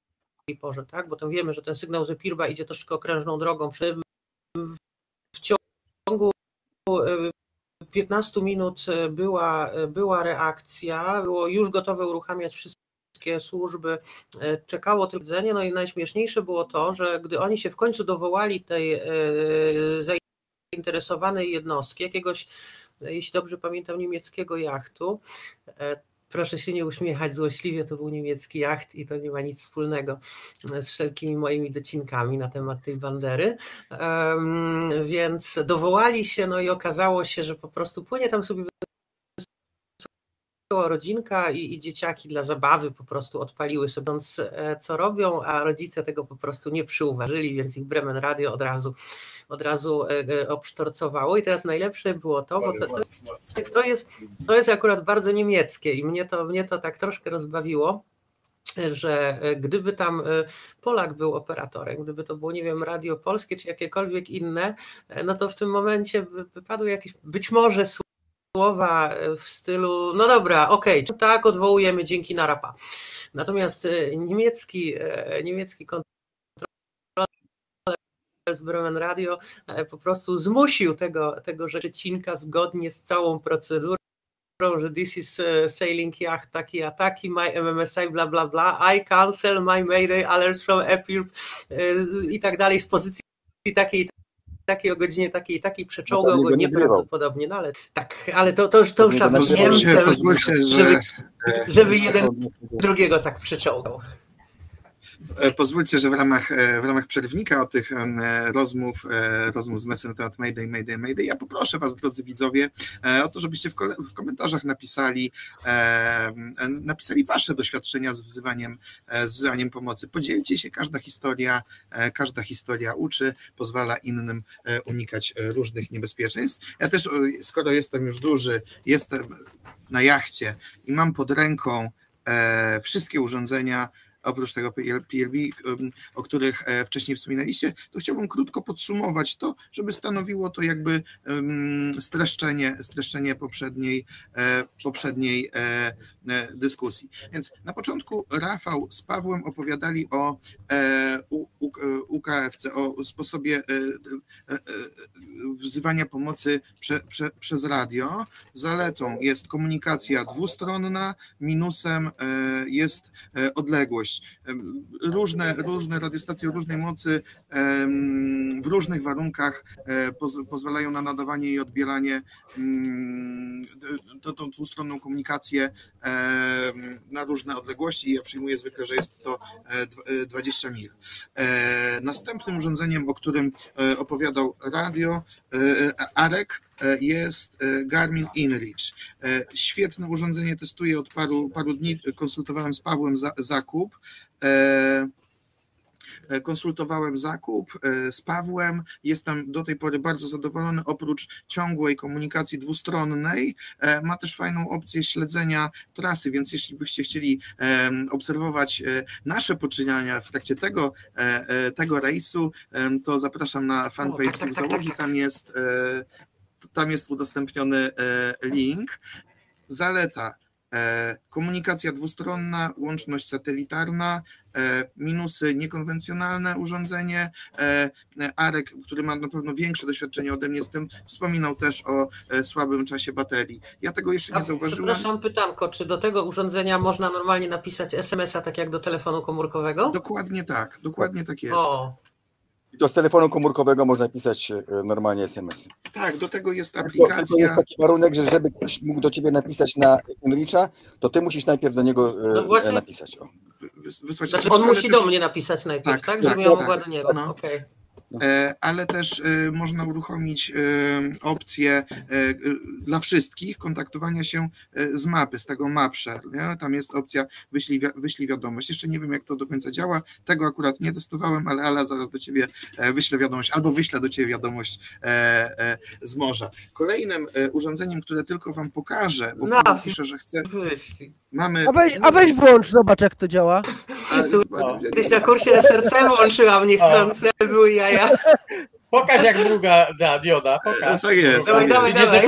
[SPEAKER 2] porze, tak? Bo tam wiemy, że ten sygnał z Epirba idzie troszkę okrężną drogą. W ciągu 15 e, minut była, była reakcja, było już gotowe uruchamiać wszystkie wszystkie służby e, czekało tylko jedzenie. No i najśmieszniejsze było to, że gdy oni się w końcu dowołali tej e, zainteresowanej jednostki, jakiegoś, jeśli dobrze pamiętam, niemieckiego jachtu, e, proszę się nie uśmiechać złośliwie, to był niemiecki jacht i to nie ma nic wspólnego z wszelkimi moimi docinkami na temat tej bandery. Um, więc dowołali się, no i okazało się, że po prostu płynie tam sobie rodzinka i, i, dzieciaki dla zabawy po prostu odpaliły sobie e, co robią, a rodzice tego po prostu nie przyuważyli, więc ich Bremen Radio od razu, od razu e, e, obsztorcowało. I teraz najlepsze było to, bo to, to, jest, to jest akurat bardzo niemieckie i mnie to, mnie to tak troszkę rozbawiło że gdyby tam Polak był operatorem, gdyby to było, nie wiem, radio polskie czy jakiekolwiek inne, no to w tym momencie wypadły jakieś być może słowa w stylu, no dobra, okej, okay, tak, odwołujemy dzięki narapa. Natomiast e, niemiecki, e, niemiecki kontroler z Bremen Radio e, po prostu zmusił tego, tego Szczecinka zgodnie z całą procedurą, że this is sailing yacht taki a taki, my MMSI bla bla bla, I cancel my mayday alert from Epir i tak dalej z pozycji takiej takiej o godzinie takiej takiej przeczołgał go nieprawdopodobnie, no ale tak, ale to, to już, to już trzeba być Niemcem, żeby, żeby jeden drugiego tak przeczołgał.
[SPEAKER 1] E, pozwólcie, że w ramach, e, w ramach przerwnika o tych e, rozmów, rozmów z Mesem na temat Mayday, Mayday, Mayday, ja poproszę Was, drodzy widzowie, o to, żebyście w, w komentarzach napisali, napisali Wasze doświadczenia z wzywaniem, z wzywaniem pomocy. Podzielcie się, każda historia, każda historia uczy, pozwala innym unikać różnych niebezpieczeństw. Ja też, skoro jestem już duży, jestem na jachcie i mam pod ręką wszystkie urządzenia, oprócz tego PLB, o których e, wcześniej wspominaliście, to chciałbym krótko podsumować to, żeby stanowiło to jakby streszczenie, streszczenie poprzedniej, e, poprzedniej e, dyskusji. Więc na początku Rafał z Pawłem opowiadali o UKFC, o sposobie wzywania pomocy prze, prze, przez radio. Zaletą jest komunikacja dwustronna, minusem jest odległość. Różne, różne radiostacje o różnej mocy w różnych warunkach pozwalają na nadawanie i odbieranie mm, tą dwustronną komunikację na różne odległości. Ja przyjmuję zwykle, że jest to 20 mil. Następnym urządzeniem, o którym opowiadał radio, Arek, jest Garmin InReach. Świetne urządzenie, testuję od paru, paru dni, konsultowałem z Pawłem zakup. E, konsultowałem zakup e, z Pawłem. Jestem do tej pory bardzo zadowolony. Oprócz ciągłej komunikacji dwustronnej, e, ma też fajną opcję śledzenia trasy, więc jeśli byście chcieli obserwować nasze poczyniania w trakcie tego, tego rejsu, to zapraszam na fanpage tak, tak, tak, załogi. Tam jest, tam jest udostępniony link. Zaleta komunikacja dwustronna, łączność satelitarna, minusy niekonwencjonalne urządzenie. E, Arek, który ma na pewno większe doświadczenie ode mnie z tym, wspominał też o słabym czasie baterii. Ja tego jeszcze nie zauważyłem.
[SPEAKER 2] Przepraszam, pytanko, czy do tego urządzenia można normalnie napisać SMS-a, tak jak do telefonu komórkowego?
[SPEAKER 1] Dokładnie tak, dokładnie tak jest. O.
[SPEAKER 3] I to z telefonu komórkowego można pisać e, normalnie SMS.
[SPEAKER 1] Tak, do tego jest aplikacja. Tylko,
[SPEAKER 3] tylko jest taki warunek, że żeby ktoś mógł do ciebie napisać na Enricha, to ty musisz najpierw do niego e, no właśnie, napisać. O.
[SPEAKER 2] Wysłać znaczy, on musi też... do mnie napisać najpierw, tak? tak? Żebym tak, ja mogła tak, do niego. No. Okay.
[SPEAKER 1] No. E, ale też e, można uruchomić e, opcję dla wszystkich kontaktowania się z mapy, z tego Mapshare. Nie? Tam jest opcja wyślij, wyślij wiadomość. Jeszcze nie wiem, jak to do końca działa. Tego akurat nie testowałem, ale Ala zaraz do ciebie wyślę wiadomość, albo wyślę do ciebie wiadomość z morza. Kolejnym urządzeniem, które tylko wam pokażę, bo no, pisze, że chce.
[SPEAKER 6] Mamy... A weź, a weź włącz, zobacz jak to działa.
[SPEAKER 2] Kiedyś na kursie SRC włączyłam niechcący, były jaja.
[SPEAKER 4] Pokaż jak druga da, dioda, pokaż. No
[SPEAKER 1] tak jest.
[SPEAKER 2] Dawaj, dawaj, dawaj.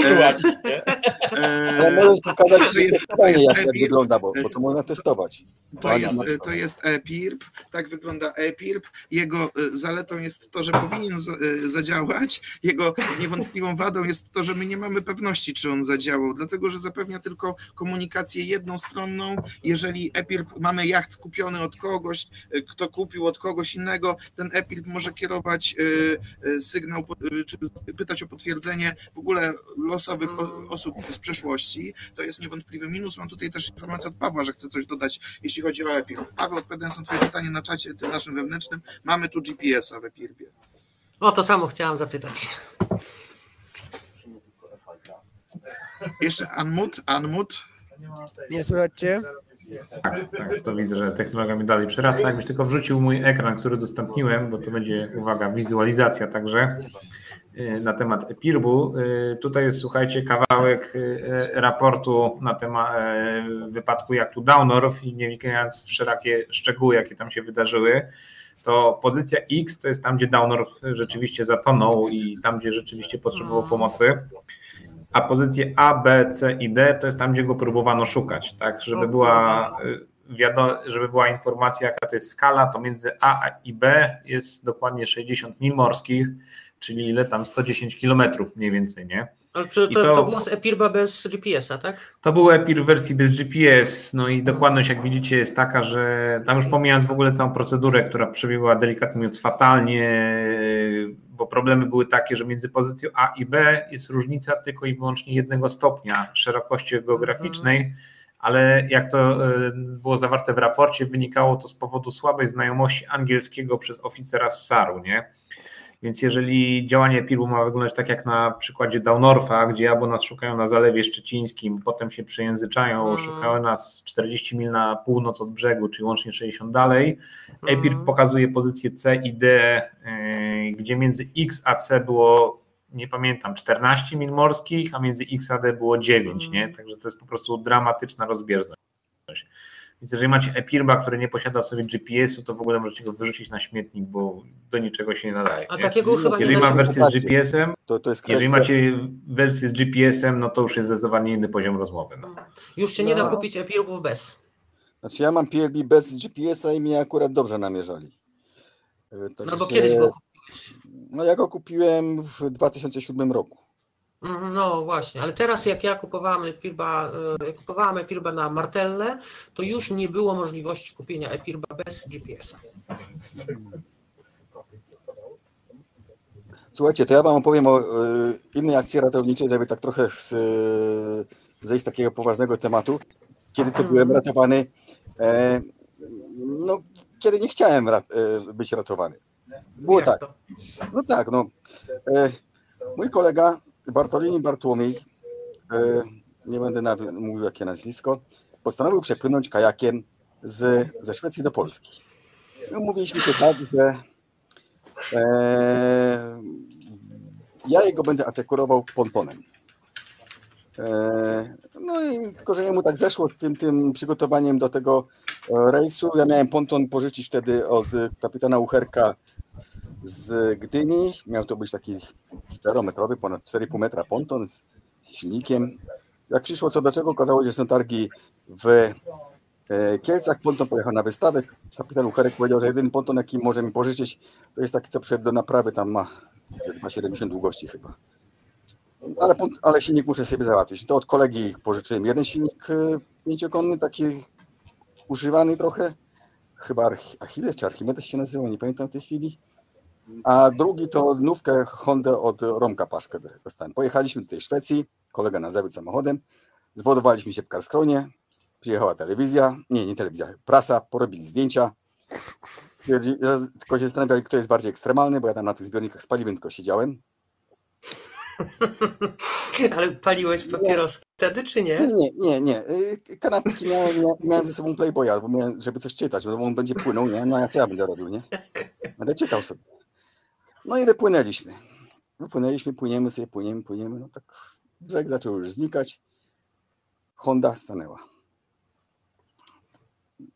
[SPEAKER 3] Eee, możesz pokazać, to jest, to jest jak, jak wygląda, bo, bo to można testować.
[SPEAKER 1] To jest, to jest EPIRP, tak wygląda EPIRP. Jego e, zaletą jest to, że powinien e, zadziałać. Jego niewątpliwą wadą jest to, że my nie mamy pewności, czy on zadziałał, dlatego że zapewnia tylko komunikację jednostronną. Jeżeli EPIRP, mamy jacht kupiony od kogoś, e, kto kupił od kogoś innego, ten EPIRP może kierować sygnał, czy pytać o potwierdzenie w ogóle losowych osób z przeszłości. To jest niewątpliwy minus. Mam tutaj też informację od Pawła, że chce coś dodać, jeśli chodzi o EPIR. Paweł, odpowiadając na Twoje pytanie na czacie tym naszym wewnętrznym, mamy tu GPS-a w EPIRBie.
[SPEAKER 2] O, to samo chciałam zapytać.
[SPEAKER 1] Jeszcze unmute, unmute.
[SPEAKER 6] Nie Cię?
[SPEAKER 5] Tak, tak, to widzę, że technologia mi dalej przerasta. Jakbyś tylko wrzucił mój ekran, który udostępniłem, bo to będzie, uwaga, wizualizacja także y, na temat EPIRB-u. Y, tutaj jest, słuchajcie, kawałek y, raportu na temat wypadku jachtu Downor i nie wnikając w szerokie szczegóły, jakie tam się wydarzyły, to pozycja X to jest tam, gdzie Downor rzeczywiście zatonął i tam, gdzie rzeczywiście potrzebował pomocy a pozycje A, B, C i D to jest tam, gdzie go próbowano szukać, tak, żeby była y, wiadomo, żeby była informacja, jaka to jest skala, to między A i B jest dokładnie 60 mil morskich, czyli ile tam 110 kilometrów mniej więcej, nie?
[SPEAKER 2] Ale to, to, to było z Epirba bez GPS-a, tak?
[SPEAKER 5] To był Epir w wersji bez GPS, no i dokładność, jak widzicie, jest taka, że tam już pomijając w ogóle całą procedurę, która przebiegła delikatnie mówiąc fatalnie, bo problemy były takie, że między pozycją A i B jest różnica tylko i wyłącznie jednego stopnia szerokości geograficznej, ale jak to e, było zawarte w raporcie, wynikało to z powodu słabej znajomości angielskiego przez oficera z SAR-u, nie? Więc jeżeli działanie PIR-u ma wyglądać tak jak na przykładzie Downorfa, gdzie albo nas szukają na Zalewie Szczecińskim, potem się przejęzyczają, mm. szukają nas 40 mil na północ od brzegu, czyli łącznie 60 dalej. Mm. EPIR pokazuje pozycję C i D, yy, gdzie między X a C było nie pamiętam, 14 mil morskich, a między X a D było 9, mm. nie? Także to jest po prostu dramatyczna rozbieżność. Więc jeżeli macie Epirba, który nie posiada w sobie GPS-u, to w ogóle możecie go wyrzucić na śmietnik, bo do niczego się nie nadaje.
[SPEAKER 2] A nie? takiego już
[SPEAKER 5] Jeżeli mam wersję z GPS-em, to, to jest kwestia... jeżeli macie wersję z GPS-em, no to już jest zdecydowanie inny poziom rozmowy. No.
[SPEAKER 2] Już się nie da no. kupić Epirbów bez.
[SPEAKER 3] Znaczy ja mam PLB bez GPS-a i mnie akurat dobrze namierzali.
[SPEAKER 2] Tak no bo kiedyś go kupiłeś.
[SPEAKER 3] No ja go kupiłem w 2007 roku.
[SPEAKER 2] No właśnie, ale teraz jak ja kupowałem Epirba, e, jak kupowałem Epirba na Martelle, to już nie było możliwości kupienia Epirba bez GPS-a.
[SPEAKER 3] Słuchajcie, to ja wam opowiem o y, innej akcji ratowniczej, żeby tak trochę z, y, zejść z takiego poważnego tematu. Kiedy to byłem ratowany, e, no, kiedy nie chciałem e, być ratowany. Było
[SPEAKER 2] Jak
[SPEAKER 3] tak,
[SPEAKER 2] to?
[SPEAKER 3] no tak, no. E, mój kolega Bartolini Bartłomiej, e, nie będę mówił jakie nazwisko, postanowił przepłynąć kajakiem z, ze Szwecji do Polski. I Umówiliśmy się tak, że e, ja jego będę asekurował pontonem. E, no i tylko, że jemu tak zeszło z tym, tym przygotowaniem do tego e, rejsu. Ja miałem ponton pożyczyć wtedy od kapitana Ucherka z Gdyni. Miał to być taki 4-metrowy, ponad 4,5 metra ponton z, z silnikiem. Jak przyszło co do czego, okazało się, że są targi w e, Kielcach. Ponton pojechał na wystawę. Kapitan Ucherek powiedział, że jedyny ponton, jaki może mi pożyczyć, to jest taki, co przyszedł do naprawy. Tam ma że 2,70 długości chyba. Ale, ale silnik muszę sobie załatwić. To od kolegi pożyczyłem jeden silnik e, pięciokonny, taki używany trochę. Chyba Achilles czy Archimedes się nazywał, nie pamiętam w tej chwili. A drugi to nówkę Honda od Romka Paszkę dostałem. Pojechaliśmy do tej Szwecji, kolega na zawód samochodem, zwodowaliśmy się w Karskronie, przyjechała telewizja, nie, nie telewizja, prasa, porobili zdjęcia. Tylko się zastanawiam, kto jest bardziej ekstremalny, bo ja tam na tych zbiornikach z paliwem tylko siedziałem.
[SPEAKER 2] Ale paliłeś papieroski wtedy, czy nie?
[SPEAKER 3] Nie, nie, nie, nie. Kanapki miałem, mia- miałem ze sobą Playboya, bo miałem, żeby coś czytać, bo on będzie płynął, nie? No jak ja będę robił, nie? Będę czytał sobie. No i wypłynęliśmy. Wypłynęliśmy, płyniemy sobie, płyniemy, płyniemy. No tak brzeg zaczął już znikać. Honda stanęła.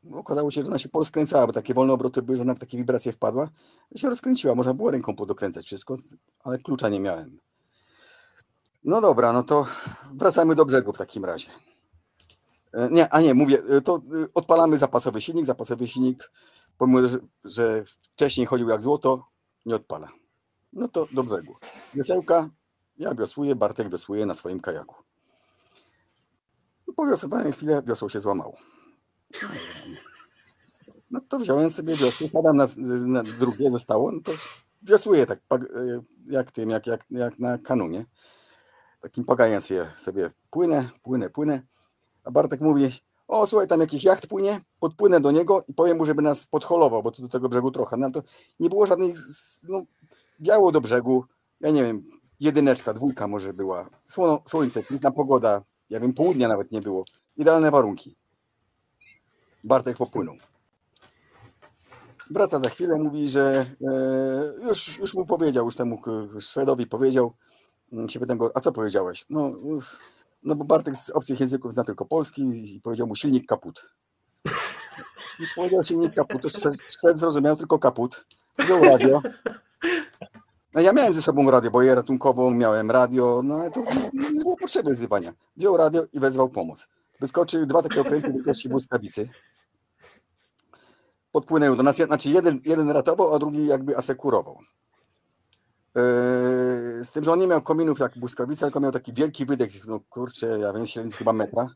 [SPEAKER 3] No, Okazało się, że ona się poskręcała, bo takie wolne obroty były, że ona w takie wibracje wpadła. I się rozkręciła. Można było ręką podokręcać wszystko, ale klucza nie miałem. No dobra, no to wracamy do brzegu w takim razie. E, Nie, a nie, mówię, e, to e, odpalamy zapasowy silnik. Zapasowy silnik, pomimo, że, że wcześniej chodził jak złoto, nie odpala. No to do brzegu. Wiosełka, ja wiosłuję, Bartek wiosłuje na swoim kajaku. Po wiosłowaniu chwilę wiosło się złamało. No to wziąłem sobie wiosło, siadam na, na drugie, zostało, no to wiosłuję tak e, jak tym, jak, jak, jak na kanunie. Takim pagajem sobie, sobie płynę, płynę, płynę. A Bartek mówi, o słuchaj, tam jakiś jacht płynie, podpłynę do niego i powiem mu, żeby nas podholował, bo tu do tego brzegu trochę. No to nie było żadnych, no, biało do brzegu, ja nie wiem, jedyneczka, dwójka może była, słońce, piękna pogoda, ja wiem, południa nawet nie było. Idealne warunki. Bartek popłynął. Wraca za chwilę, mówi, że e, już, już mu powiedział, już temu k- Szwedowi powiedział, Mm, się pytam go, a co powiedziałeś? No, no bo Bartek z obcych języków zna tylko polski i powiedział mu silnik kaput. I powiedział silnik kaput, to Szwed zrozumiał tylko kaput. Wziął radio. No ja miałem ze sobą radio, bo ja ratunkową miałem radio, no ale to nie było potrzeby wzywania. Wziął radio i wezwał pomoc. Wyskoczył dwa takie okręty wielkości błyskawicy. Podpłynęły do nas, znaczy jeden, jeden ratował, a drugi jakby asekurował. Yy, Z tym, że on nie miał kominów jak błyskawica, tylko miał taki wielki wydech, no kurczę, ja wiem, średnicy chyba metra.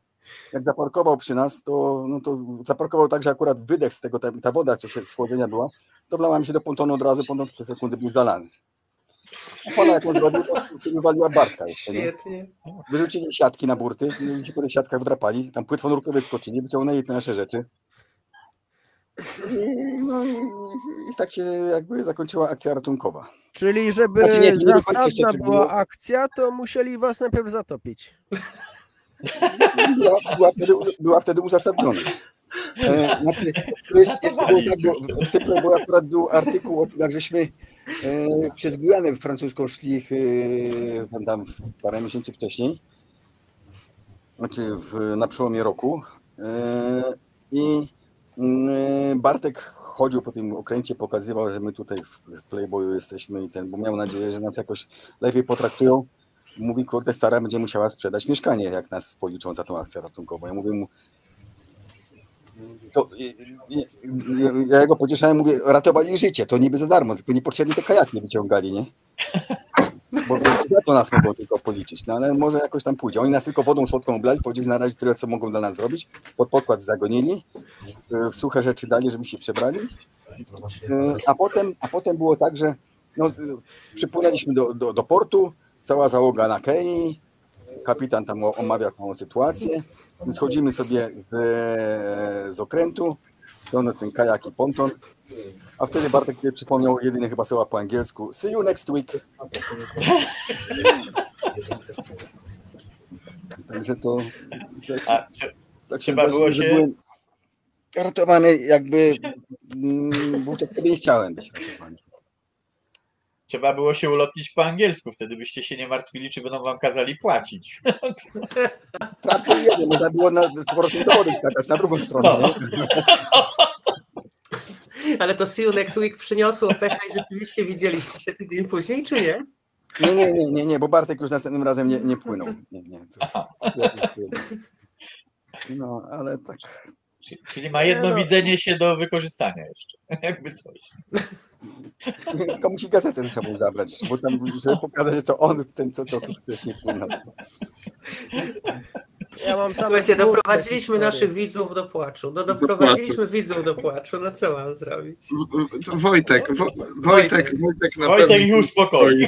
[SPEAKER 3] Jak zaparkował przy nas, to, no to zaparkował tak, że akurat wydech z tego, ta, ta woda, co się z chłodzenia była, to wlała mi się do pontonu od razu, ponton przez sekundy był zalany. A pana jak zrobił, to wywaliła barka jeszcze, nie?
[SPEAKER 2] Świetnie.
[SPEAKER 3] Wyrzucili siatki na burty, i się po tych siatkach wdrapali, tam płetwonurkowie skoczyli, wyciągnęli te nasze rzeczy. I, no i, i tak się jakby zakończyła akcja ratunkowa.
[SPEAKER 6] Czyli żeby
[SPEAKER 3] Znaczy nie, nie
[SPEAKER 6] zasadna była
[SPEAKER 3] było.
[SPEAKER 6] akcja, to musieli was najpierw zatopić.
[SPEAKER 3] była, była, wtedy, była wtedy uzasadniona. E, znaczy, to jest, jeszcze było tak, bo w tym bo akurat był artykuł o tym, jak żeśmy przez Gujanę francuską szli e, tam, parę miesięcy wcześniej, znaczy w, na przełomie roku. E, i mm, Bartek chodził po tym okręcie, pokazywał, że my tutaj w Playboyu jesteśmy i ten, bo miał nadzieję, że nas jakoś lepiej potraktują. Mówi, kurde, stara będzie musiała sprzedać mieszkanie, jak nas policzą za tą akcję ratunkową. Ja mówię mu, to ja jego pocieszałem, mówię, ratowali życie, to niby za darmo, tylko niepotrzebnie te kajaki wyciągali, nie? Bo to nas mogą tylko policzyć, no ale może jakoś tam pójdzie. Oni nas tylko wodą słodką oblali, powiedzieli na razie tyle, co mogą dla nas zrobić. Pod podkład zagonili, suche rzeczy dali, żeby się przebrali. A potem, a potem było tak, że no, przypłynęliśmy do, do, do portu, cała załoga na Kei, kapitan tam omawia tą sytuację, schodzimy sobie z, z okrętu, do nas ten kajak i ponton, a wtedy Bartek sobie przypomniał jedynie chyba słowa po angielsku see you next week. Także to
[SPEAKER 4] tak, tak się trzeba było się...
[SPEAKER 3] ratowany jakby mm, wówczas wtedy nie chciałem być ratowany.
[SPEAKER 4] Trzeba było się ulotnić po angielsku, wtedy byście się nie martwili, czy będą wam kazali płacić.
[SPEAKER 3] Tak, nie wiem, można było na, z powrotem do wody skakać, na drugą stronę. No.
[SPEAKER 2] Ale to See You Next Week przyniosło pecha i rzeczywiście widzieliście się tydzień później, czy nie?
[SPEAKER 3] Nie, nie, nie, nie, nie bo Bartek już następnym razem nie, nie płynął. Nie, nie, to jest, no, ale tak.
[SPEAKER 4] Czyli ma jedno no. widzenie się do wykorzystania jeszcze, jakby coś.
[SPEAKER 3] Tylko musi gazetę ze sobą zabrać, bo tam, żeby pokazać, że to on ten, co to też nie płynął.
[SPEAKER 2] Ja mam Słuchajcie, doprowadziliśmy naszych widzów do płaczu. No, doprowadziliśmy widzów do płaczu. No co mam zrobić?
[SPEAKER 1] Wojtek, Wo, Wojtek, Wojtek
[SPEAKER 4] na Wojtek już spokojnie.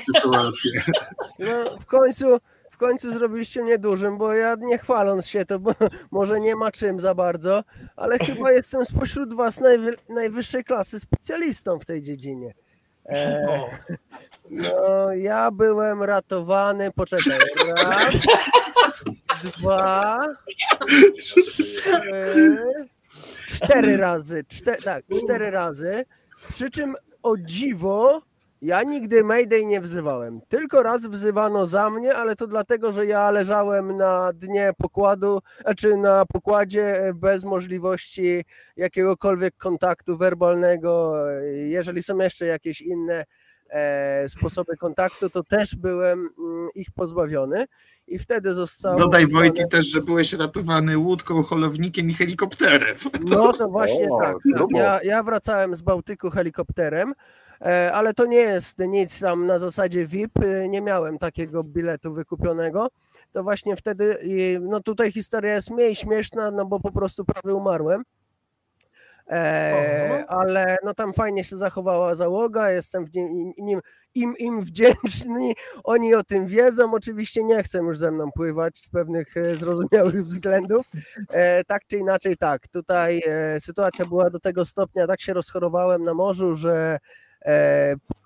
[SPEAKER 6] No, w końcu końcu zrobiliście mnie dużym, bo ja nie chwaląc się, to bo, może nie ma czym za bardzo, ale chyba jestem spośród was najwy, najwyższej klasy specjalistą w tej dziedzinie. E, no, ja byłem ratowany, poczekaj, raz, dwa, trzy, cztery razy. Cztery, tak, cztery razy. Przy czym o dziwo ja nigdy Mayday nie wzywałem. Tylko raz wzywano za mnie, ale to dlatego, że ja leżałem na dnie pokładu, czy na pokładzie bez możliwości jakiegokolwiek kontaktu werbalnego. Jeżeli są jeszcze jakieś inne e, sposoby kontaktu, to też byłem mm, ich pozbawiony i wtedy został...
[SPEAKER 1] Dodaj Wojty też, że byłeś ratowany łódką, holownikiem i helikopterem.
[SPEAKER 6] No to właśnie o, tak. tak. Ja, ja wracałem z Bałtyku helikopterem, e, ale to nie jest nic tam na zasadzie VIP, nie miałem takiego biletu wykupionego, to właśnie wtedy, no tutaj historia jest mniej śmieszna, no bo po prostu prawie umarłem. E, ale no tam fajnie się zachowała załoga, jestem nim, im, im wdzięczny, oni o tym wiedzą, oczywiście nie chcą już ze mną pływać z pewnych e, zrozumiałych względów, e, tak czy inaczej tak, tutaj e, sytuacja była do tego stopnia, tak się rozchorowałem na morzu, że e,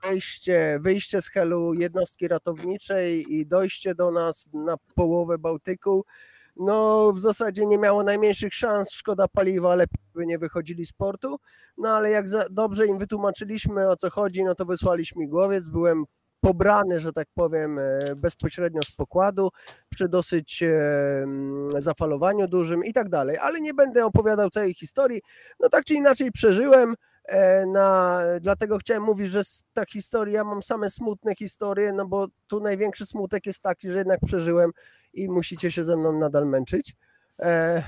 [SPEAKER 6] wyjście, wyjście z helu jednostki ratowniczej i dojście do nas na połowę Bałtyku no w zasadzie nie miało najmniejszych szans, szkoda paliwa, lepiej by nie wychodzili z portu, no ale jak dobrze im wytłumaczyliśmy o co chodzi, no to wysłali śmigłowiec, byłem pobrany, że tak powiem, e, bezpośrednio z pokładu, przy dosyć e, zafalowaniu dużym i tak dalej, ale nie będę opowiadał całej historii, no tak czy inaczej przeżyłem, e, na, dlatego chciałem mówić, że ta historia, mam same smutne historie, no bo tu największy smutek jest taki, że jednak przeżyłem i musicie się ze mną nadal męczyć. E,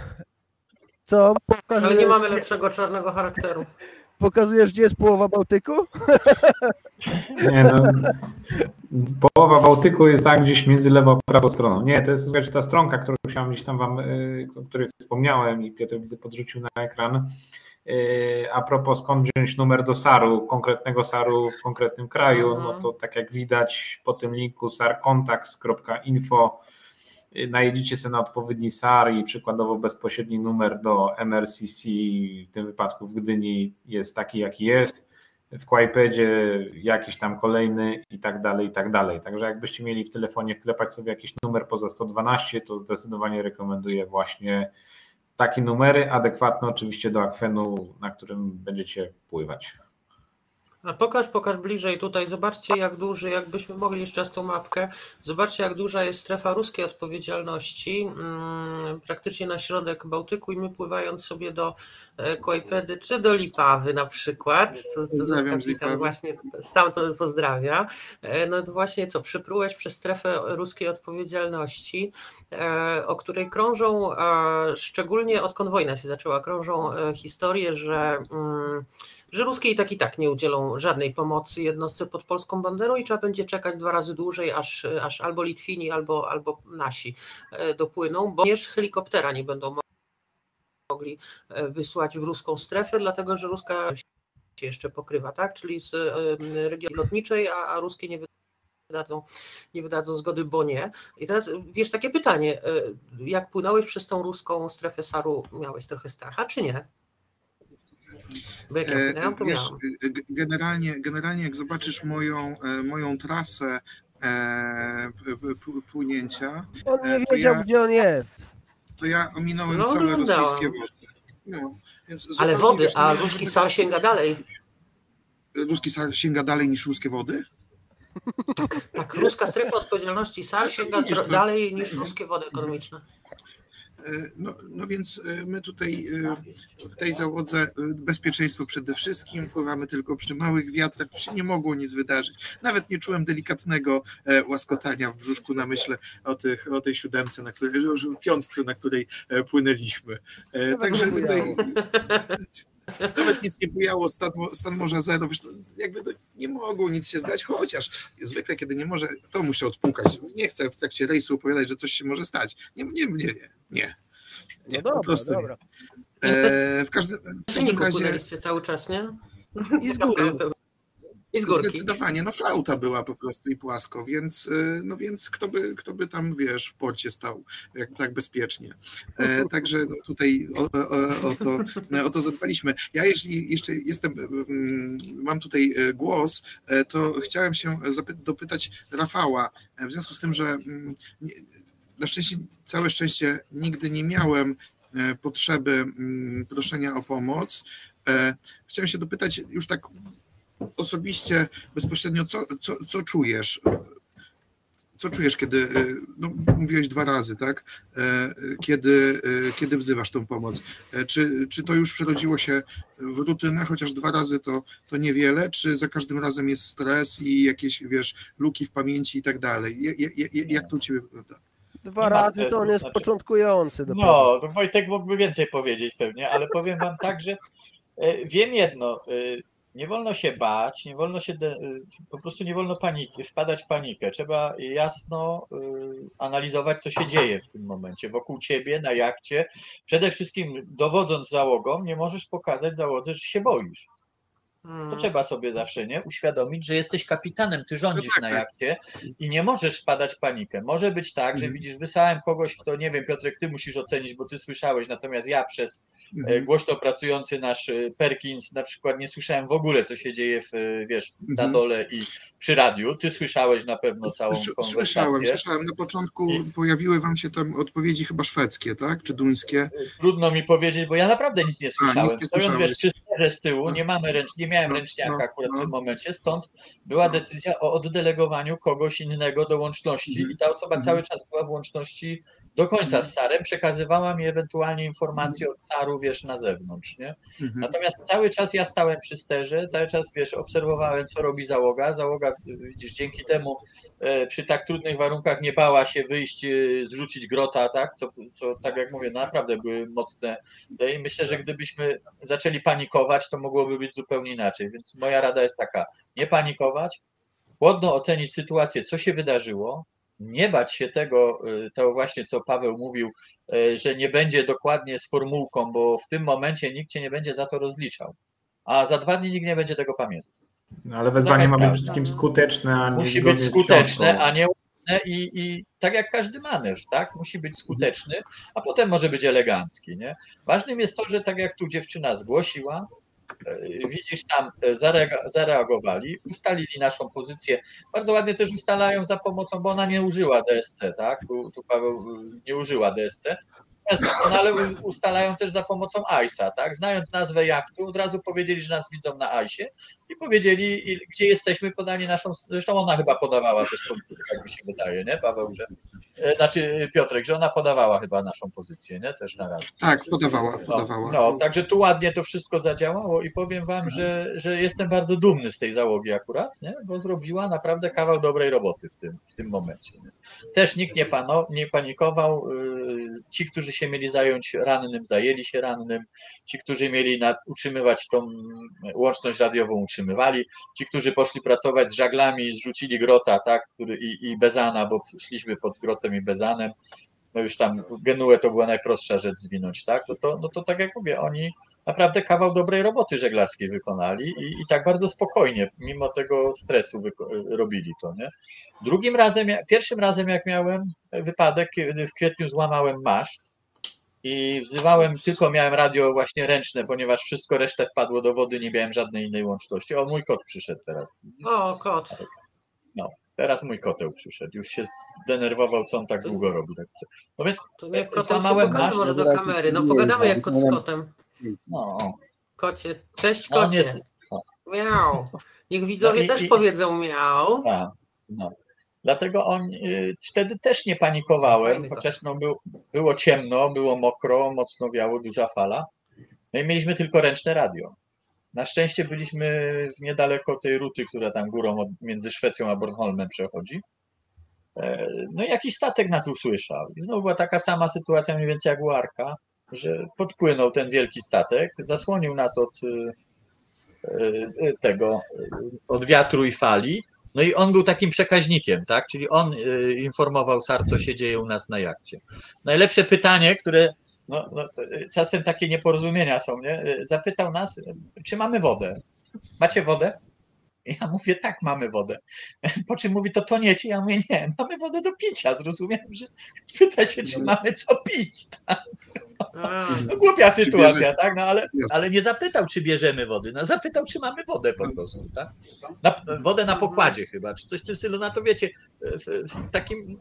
[SPEAKER 6] co
[SPEAKER 2] pokazuje... Ale nie mamy lepszego czarnego charakteru.
[SPEAKER 6] Pokazujesz, gdzie jest połowa Bałtyku?
[SPEAKER 5] Nie no. Połowa Bałtyku jest tak gdzieś między lewą a prawą stroną. Nie, to jest słuchajcie, ta stronka, którą chciałem gdzieś tam wam, y, o której wspomniałem i Piotr widzę podrzucił na ekran. Y, a propos skąd wziąć numer do SAR-u, konkretnego SAR-u w konkretnym kraju, no to tak jak widać po tym linku sarcontacts.info najedziecie sobie na odpowiedni SAR i przykładowo bezpośredni numer do MRCC, w tym wypadku w Gdyni jest taki, jaki jest, w Kłajpedzie jakiś tam kolejny i tak dalej, i tak dalej. Także jakbyście mieli w telefonie wklepać sobie jakiś numer poza 112, to zdecydowanie rekomenduję właśnie takie numery, adekwatne oczywiście do akwenu, na którym będziecie pływać.
[SPEAKER 2] A pokaż, pokaż bliżej tutaj. Zobaczcie, jak duży, jakbyśmy mogli jeszcze raz tą mapkę. Zobaczcie, jak duża jest strefa ruskiej odpowiedzialności. Mm, praktycznie na środek Bałtyku i my pływając sobie do e, Kłajpedy czy do Lipawy na przykład, co, co kapitan właśnie stamtąd pozdrawia. E, No to właśnie co, przyprułeś przez strefę ruskiej odpowiedzialności, e, o której krążą, szczególnie odkąd wojna się zaczęła, krążą historie, że mm, że Ruskie i tak i tak nie udzielą żadnej pomocy jednostce pod polską banderą i trzeba będzie czekać dwa razy dłużej, aż, aż albo Litwini, albo, albo nasi e, dopłyną, bo również helikoptera nie będą mo- mogli e, wysłać w ruską strefę, dlatego że ruska się jeszcze pokrywa, tak? Czyli z e, regionu lotniczej, a, a ruskie nie wydadzą, nie wydadzą zgody, bo nie. I teraz wiesz, takie pytanie, jak płynąłeś przez tą ruską strefę Saru, miałeś trochę stracha, czy nie?
[SPEAKER 1] E, Wiesz, g- generalnie, generalnie jak zobaczysz moją, e, moją trasę e, p- p- p- płynięcia,
[SPEAKER 6] On
[SPEAKER 1] E,
[SPEAKER 6] nie
[SPEAKER 1] to
[SPEAKER 6] wiedział,
[SPEAKER 1] ja-
[SPEAKER 6] gdzie on jest.
[SPEAKER 1] to ja ominąłem
[SPEAKER 2] No,
[SPEAKER 1] całe
[SPEAKER 2] oglądałam.
[SPEAKER 1] rosyjskie wody. No, więc
[SPEAKER 2] Ale wody,
[SPEAKER 1] wiesz,
[SPEAKER 2] a
[SPEAKER 1] nie-
[SPEAKER 2] ruski sal sięga dalej.
[SPEAKER 1] Ruski sal sięga dalej niż ruskie wody?
[SPEAKER 2] Tak, ruska strefa odpowiedzialności sal sięga
[SPEAKER 1] no.
[SPEAKER 2] dalej niż ruskie wody ekonomiczne.
[SPEAKER 1] E, No, no więc e, my tutaj e, w tej załodze bezpieczeństwo przede wszystkim, pływamy tylko przy małych wiatrach, się nie mogło nic wydarzyć. Nawet nie czułem delikatnego łaskotania w brzuszku na myśl o, tych, o tej siódemce, na której, piątce, na której płynęliśmy. Także tutaj. nawet nic nie bujało, stan, stan morza zero, wiesz, no, jakby to nie mogło nic się zdać, chociaż zwykle kiedy nie może, to muszę odpukać. Nie chcę w trakcie rejsu opowiadać, że coś się może stać. Nie, nie, nie, nie. nie. Nie,
[SPEAKER 6] No
[SPEAKER 1] po
[SPEAKER 6] dobra,
[SPEAKER 1] prostu nie.
[SPEAKER 6] dobra.
[SPEAKER 1] E, w każdym, w każdym razie
[SPEAKER 2] cały czas, nie?
[SPEAKER 6] I z góry.
[SPEAKER 2] I
[SPEAKER 1] zdecydowanie, no flauta była po prostu i płasko, więc, e, no więc kto by, kto by tam, wiesz, w porcie stał jak, tak bezpiecznie. E, także no, tutaj o, o, o, to, o to zadbaliśmy. Ja jeśli jeszcze jestem, mm, mam tutaj e, głos, e, to chciałem się dopytać Rafała, e, w związku z tym, że mm, nie, na szczęście, całe szczęście nigdy nie miałem potrzeby mm, proszenia o pomoc. Chciałem się dopytać już tak osobiście, bezpośrednio, co, co, co czujesz? Co czujesz, kiedy, y, no, mówiłeś dwa razy, tak? E, Kiedy, y, kiedy wzywasz tą pomoc? E, Czy, czy to już przerodziło się w rutynę, chociaż dwa razy to, to niewiele, czy za każdym razem jest stres i jakieś, wiesz, luki w pamięci i tak dalej? Jak to u Ciebie wygląda?
[SPEAKER 6] Dwa razy
[SPEAKER 4] stresu,
[SPEAKER 6] to on jest
[SPEAKER 4] znaczy-
[SPEAKER 6] początkujący. dopiero.
[SPEAKER 4] No, to Wojtek mógłby więcej powiedzieć pewnie, ale powiem wam tak, że e, wiem jedno, e, nie wolno się bać, nie wolno się, de, e, po prostu nie wolno paniki, wpadać w panikę. Trzeba jasno e, analizować, co się dzieje w tym momencie wokół ciebie, na jachcie. Przede wszystkim dowodząc załogą, nie możesz pokazać załodze, że się boisz. To
[SPEAKER 2] Mm.
[SPEAKER 4] trzeba sobie zawsze nie uświadomić, że jesteś kapitanem, ty rządzisz
[SPEAKER 1] tak,
[SPEAKER 4] na
[SPEAKER 1] tak.
[SPEAKER 4] jachcie i nie możesz wpadać w panikę. Może być tak, że
[SPEAKER 1] Mhm.
[SPEAKER 4] widzisz, wysłałem kogoś, kto nie wiem, Piotrek, ty musisz ocenić, bo ty słyszałeś, natomiast ja przez e,
[SPEAKER 1] Mhm.
[SPEAKER 4] głośno pracujący nasz e, Perkins na przykład nie słyszałem w ogóle, co się dzieje w, e, wiesz, na
[SPEAKER 1] Mhm.
[SPEAKER 4] dole i przy radiu. Ty słyszałeś na pewno całą
[SPEAKER 1] Słysz- Słyszałem,
[SPEAKER 4] konwersację.
[SPEAKER 1] słyszałem. Na początku
[SPEAKER 4] I-
[SPEAKER 1] pojawiły Wam się tam odpowiedzi chyba szwedzkie, tak? Czy duńskie?
[SPEAKER 4] Trudno mi powiedzieć, bo ja naprawdę nic nie słyszałem.
[SPEAKER 1] nic nie
[SPEAKER 4] Stojąc
[SPEAKER 1] słyszałeś.
[SPEAKER 4] wiesz, przy z tyłu,
[SPEAKER 1] No.
[SPEAKER 4] nie mamy ręcz, nie miałem
[SPEAKER 1] No,
[SPEAKER 4] ręczniaka
[SPEAKER 1] no,
[SPEAKER 4] akurat w
[SPEAKER 1] no.
[SPEAKER 4] tym momencie, stąd była decyzja o oddelegowaniu kogoś innego do łączności
[SPEAKER 1] Mhm.
[SPEAKER 4] i ta osoba
[SPEAKER 1] Mhm.
[SPEAKER 4] cały czas była w łączności do końca
[SPEAKER 1] Mhm.
[SPEAKER 4] z Sarem, przekazywała mi ewentualnie informacje od Saru, wiesz, na zewnątrz, nie?
[SPEAKER 1] Mhm.
[SPEAKER 4] Natomiast cały czas ja stałem przy sterze, cały czas, wiesz, obserwowałem, co robi załoga. Załoga, widzisz, dzięki temu e, przy tak trudnych warunkach nie bała się wyjść, e, zrzucić grota, tak? Co, co tak jak mówię, naprawdę były mocne. No I myślę, że gdybyśmy zaczęli panikować, to mogłoby być zupełnie inaczej. Więc moja rada jest taka: nie panikować, chłodno ocenić sytuację, co się wydarzyło. Nie bać się tego, e, to właśnie co Paweł mówił, e, że nie będzie dokładnie z formułką, bo w tym momencie nikt cię nie będzie za to rozliczał. A za dwa dni nikt nie będzie tego pamiętał.
[SPEAKER 5] No, ale wezwanie ma być wszystkim skuteczne, a nie
[SPEAKER 4] Musi być skuteczne, a nie i, i tak jak każdy manewr, tak? Musi być skuteczny, a potem może być elegancki, nie? Ważnym jest to, że tak jak tu dziewczyna zgłosiła, widzisz tam, e, zareagowali, ustalili naszą pozycję. Bardzo ładnie też ustalają za pomocą, bo ona nie użyła DSC, tak? Tu, tu Paweł y, nie użyła DSC. Doskonale ustalają też za pomocą ICE, tak? Znając nazwę jachtu, od razu powiedzieli, że nas widzą na ICE i powiedzieli, gdzie jesteśmy, podali naszą. Zresztą ona chyba podawała też, tak mi się wydaje, nie, Paweł, że. E, znaczy Piotrek, że ona podawała chyba naszą pozycję, nie? Też na razie.
[SPEAKER 1] Tak, podawała, podawała.
[SPEAKER 4] No, no, także tu ładnie to wszystko zadziałało i powiem wam, że, że jestem bardzo dumny z tej załogi akurat, nie? bo zrobiła naprawdę kawał dobrej roboty w tym, w tym momencie. Nie? Też nikt nie, pano, nie panikował. Y, ci, którzy się mieli zająć rannym, zajęli się rannym. Ci, którzy mieli utrzymywać tą łączność radiową, utrzymywali. Ci, którzy poszli pracować z żaglami, zrzucili grota, tak, który, i, i bezana, bo szliśmy pod grotem i bezanem. No już tam Genuę to była najprostsza rzecz zwinąć, tak? No to, no to tak jak mówię, oni naprawdę kawał dobrej roboty żeglarskiej wykonali i, i tak bardzo spokojnie, mimo tego stresu robili to, nie? Drugim razem, pierwszym razem jak miałem wypadek, kiedy w kwietniu złamałem maszt, i wzywałem, tylko miałem radio właśnie ręczne, ponieważ wszystko resztę wpadło do wody, nie miałem żadnej innej łączności. O, mój kot przyszedł teraz.
[SPEAKER 2] O, kot.
[SPEAKER 4] No, teraz mój koteł przyszedł. Już się zdenerwował, co on tak długo robi. Tak.
[SPEAKER 2] No więc to nie w kotem złamałem masz... może do kamery. No pogadamy jak kot z kotem. No. Kocie, cześć kocie. No, miał. Niech widzowie no, i, też i, powiedzą miał.
[SPEAKER 4] A, no. Dlatego on y, wtedy też nie panikowałem, chociaż no, był, było ciemno, było mokro, mocno wiało, duża fala. No i mieliśmy tylko ręczne radio. Na szczęście byliśmy niedaleko tej ruty, która tam górą od, między Szwecją a Bornholmem przechodzi. E, no i jakiś statek nas usłyszał. I znowu była taka sama sytuacja mniej więcej jak u Arka, że podpłynął ten wielki statek, zasłonił nas od y, y, tego, od wiatru i fali no i on był takim przekaźnikiem, tak? Czyli on y, informował SAR, co się dzieje u nas na jachcie. Najlepsze pytanie, które no, no, y, czasem takie nieporozumienia są, nie? Y, zapytał nas, czy mamy wodę. Macie wodę? Ja mówię, tak, mamy wodę. Po czym mówi, to toniecie? Ja mówię, nie, mamy wodę do picia. Zrozumiałem, że pyta się, czy mamy co pić. Tak? No, głupia sytuacja, tak? No, ale, ale nie zapytał, czy bierzemy wody. No, zapytał, czy mamy wodę po prostu. Tak? Na, wodę na pokładzie chyba, czy coś w tym stylu. No to wiecie, w, w takim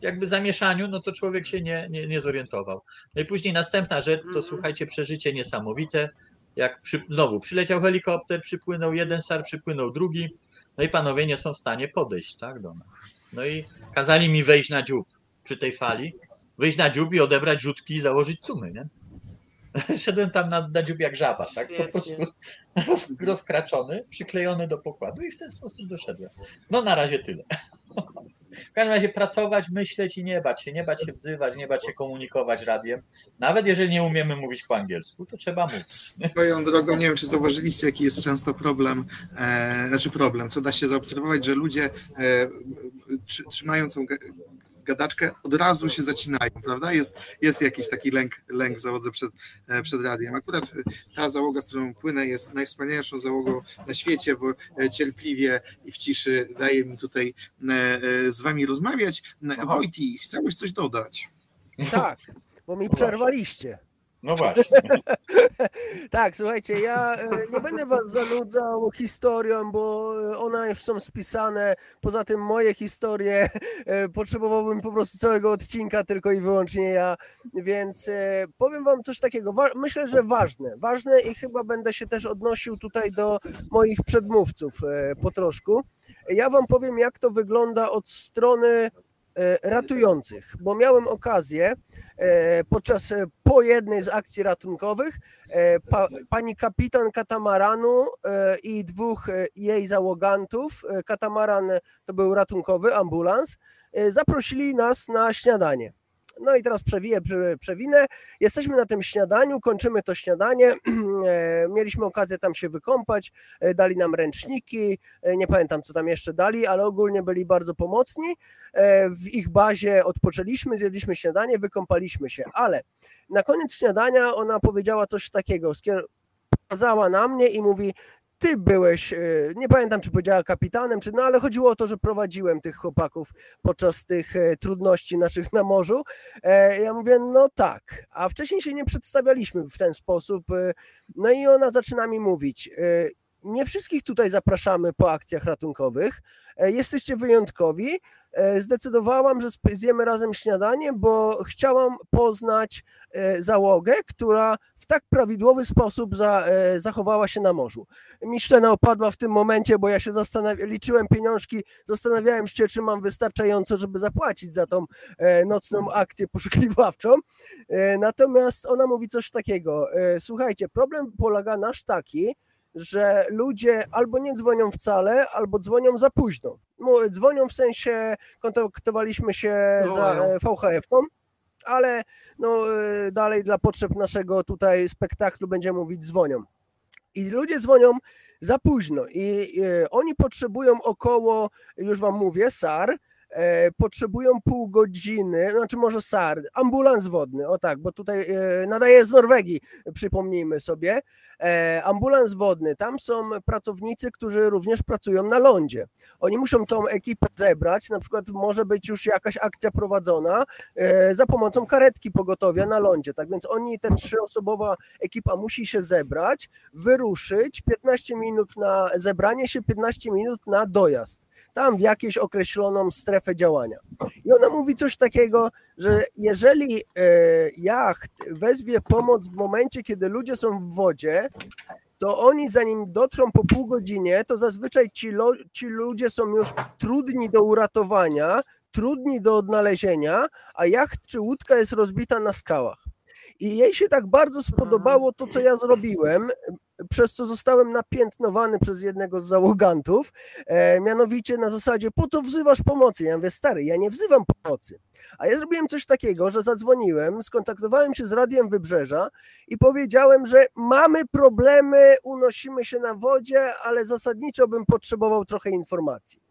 [SPEAKER 4] jakby zamieszaniu, no to człowiek się nie, nie, nie zorientował. No i później następna rzecz, to mhm. słuchajcie, przeżycie niesamowite. Jak przy, znowu przyleciał helikopter, przypłynął jeden sar, przypłynął drugi, no i panowie nie są w stanie podejść tak, do nas. No i kazali mi wejść na dziób przy tej fali wyjść na dziób i odebrać rzutki i założyć cumy, nie? Szedłem tam na, na dziób jak żaba, tak? Po prostu roz, rozkraczony, przyklejony do pokładu i w ten sposób doszedłem. No na razie tyle. W każdym razie pracować, myśleć i nie bać się, nie bać się wzywać, nie bać się komunikować radiem. Nawet jeżeli nie umiemy mówić po angielsku, to trzeba mówić.
[SPEAKER 1] Swoją drogą, nie wiem, czy zauważyliście, jaki jest często problem, e, znaczy problem, co da się zaobserwować, że ludzie e, trzymając gadaczkę, od razu się zacinają, prawda? Jest, jest jakiś taki lęk, lęk w zawodze przed, e, przed radiem. Akurat e, ta załoga, z którą płynę, jest najwspanialszą załogą na świecie, bo e, cierpliwie i w ciszy daje mi tutaj z wami rozmawiać. Wojti, chciałeś coś dodać?
[SPEAKER 6] Tak, bo mi przerwaliście.
[SPEAKER 4] No właśnie.
[SPEAKER 6] tak, słuchajcie, ja e, nie będę was zanudzał historią, bo one już są spisane. Poza tym moje historie e, potrzebowałbym po prostu całego odcinka tylko i wyłącznie ja, więc e, powiem wam coś takiego. Myślę, że ważne. Ważne i chyba będę się też odnosił tutaj do moich przedmówców po troszku. Ja wam powiem, jak to wygląda od strony E, ratujących, bo miałem okazję e, podczas e, po jednej z akcji ratunkowych pa, pani kapitan katamaranu i dwóch jej załogantów, katamaran to był ratunkowy ambulans, zaprosili nas na śniadanie. No i teraz przewiję, przewinę. Jesteśmy na tym śniadaniu, kończymy to śniadanie. E, mieliśmy okazję tam się wykąpać, e, dali nam ręczniki, e, nie pamiętam co tam jeszcze dali, ale ogólnie byli bardzo pomocni. W ich bazie odpoczęliśmy, zjedliśmy śniadanie, wykąpaliśmy się, ale na koniec śniadania ona powiedziała coś takiego, pokazała na mnie i mówi: ty byłeś, e, nie pamiętam czy powiedziała kapitanem, czy no ale chodziło o to, że prowadziłem tych chłopaków podczas tych e, trudności naszych na morzu. E, ja mówię, no tak, a wcześniej się nie przedstawialiśmy w ten sposób. No i ona zaczyna mi mówić, nie wszystkich tutaj zapraszamy po akcjach ratunkowych. E, jesteście wyjątkowi. E, zdecydowałam, że zjemy razem śniadanie, bo chciałam poznać załogę, która w tak prawidłowy sposób za, zachowała się na morzu. Mi opadła w tym momencie, bo ja się liczyłem pieniążki, zastanawiałem się, czy mam wystarczająco, żeby zapłacić za tą nocną akcję poszukiwawczą. Natomiast ona mówi coś takiego. Słuchajcie, problem polega nasz taki, że ludzie albo nie dzwonią wcale, albo dzwonią za późno. Dzwonią w sensie, kontaktowaliśmy się no, za e, VHF-tą, ale no, e, dalej dla potrzeb naszego tutaj spektaklu będziemy mówić dzwonią. I ludzie dzwonią za późno i, i oni potrzebują około, już wam mówię, SAR, E, potrzebują pół godziny, znaczy może SAR, ambulans wodny, o tak, bo tutaj e, nadaje z Norwegii, przypomnijmy sobie, e, ambulans wodny, tam są pracownicy, którzy również pracują na lądzie. Oni muszą tą ekipę zebrać, na przykład może być już jakaś akcja prowadzona za pomocą karetki pogotowia na lądzie, tak więc oni, ta trzyosobowa ekipa musi się zebrać, wyruszyć, 15 minut na zebranie się, 15 minut na dojazd tam w jakieś określoną strefę działania. I ona mówi coś takiego, że jeżeli e, jacht wezwie pomoc w momencie, kiedy ludzie są w wodzie, to oni zanim dotrą po pół godzinie, to zazwyczaj ci, lo, ci ludzie są już trudni do uratowania, trudni do odnalezienia, a jacht czy łódka jest rozbita na skałach. I jej się tak bardzo spodobało to, co ja zrobiłem, przez co zostałem napiętnowany przez jednego z załogantów, e, mianowicie na zasadzie, po co wzywasz pomocy? Ja mówię, stary, ja nie wzywam pomocy. A ja zrobiłem coś takiego, że zadzwoniłem, skontaktowałem się z Radiem Wybrzeża i powiedziałem, że mamy problemy, unosimy się na wodzie, ale zasadniczo bym potrzebował trochę informacji.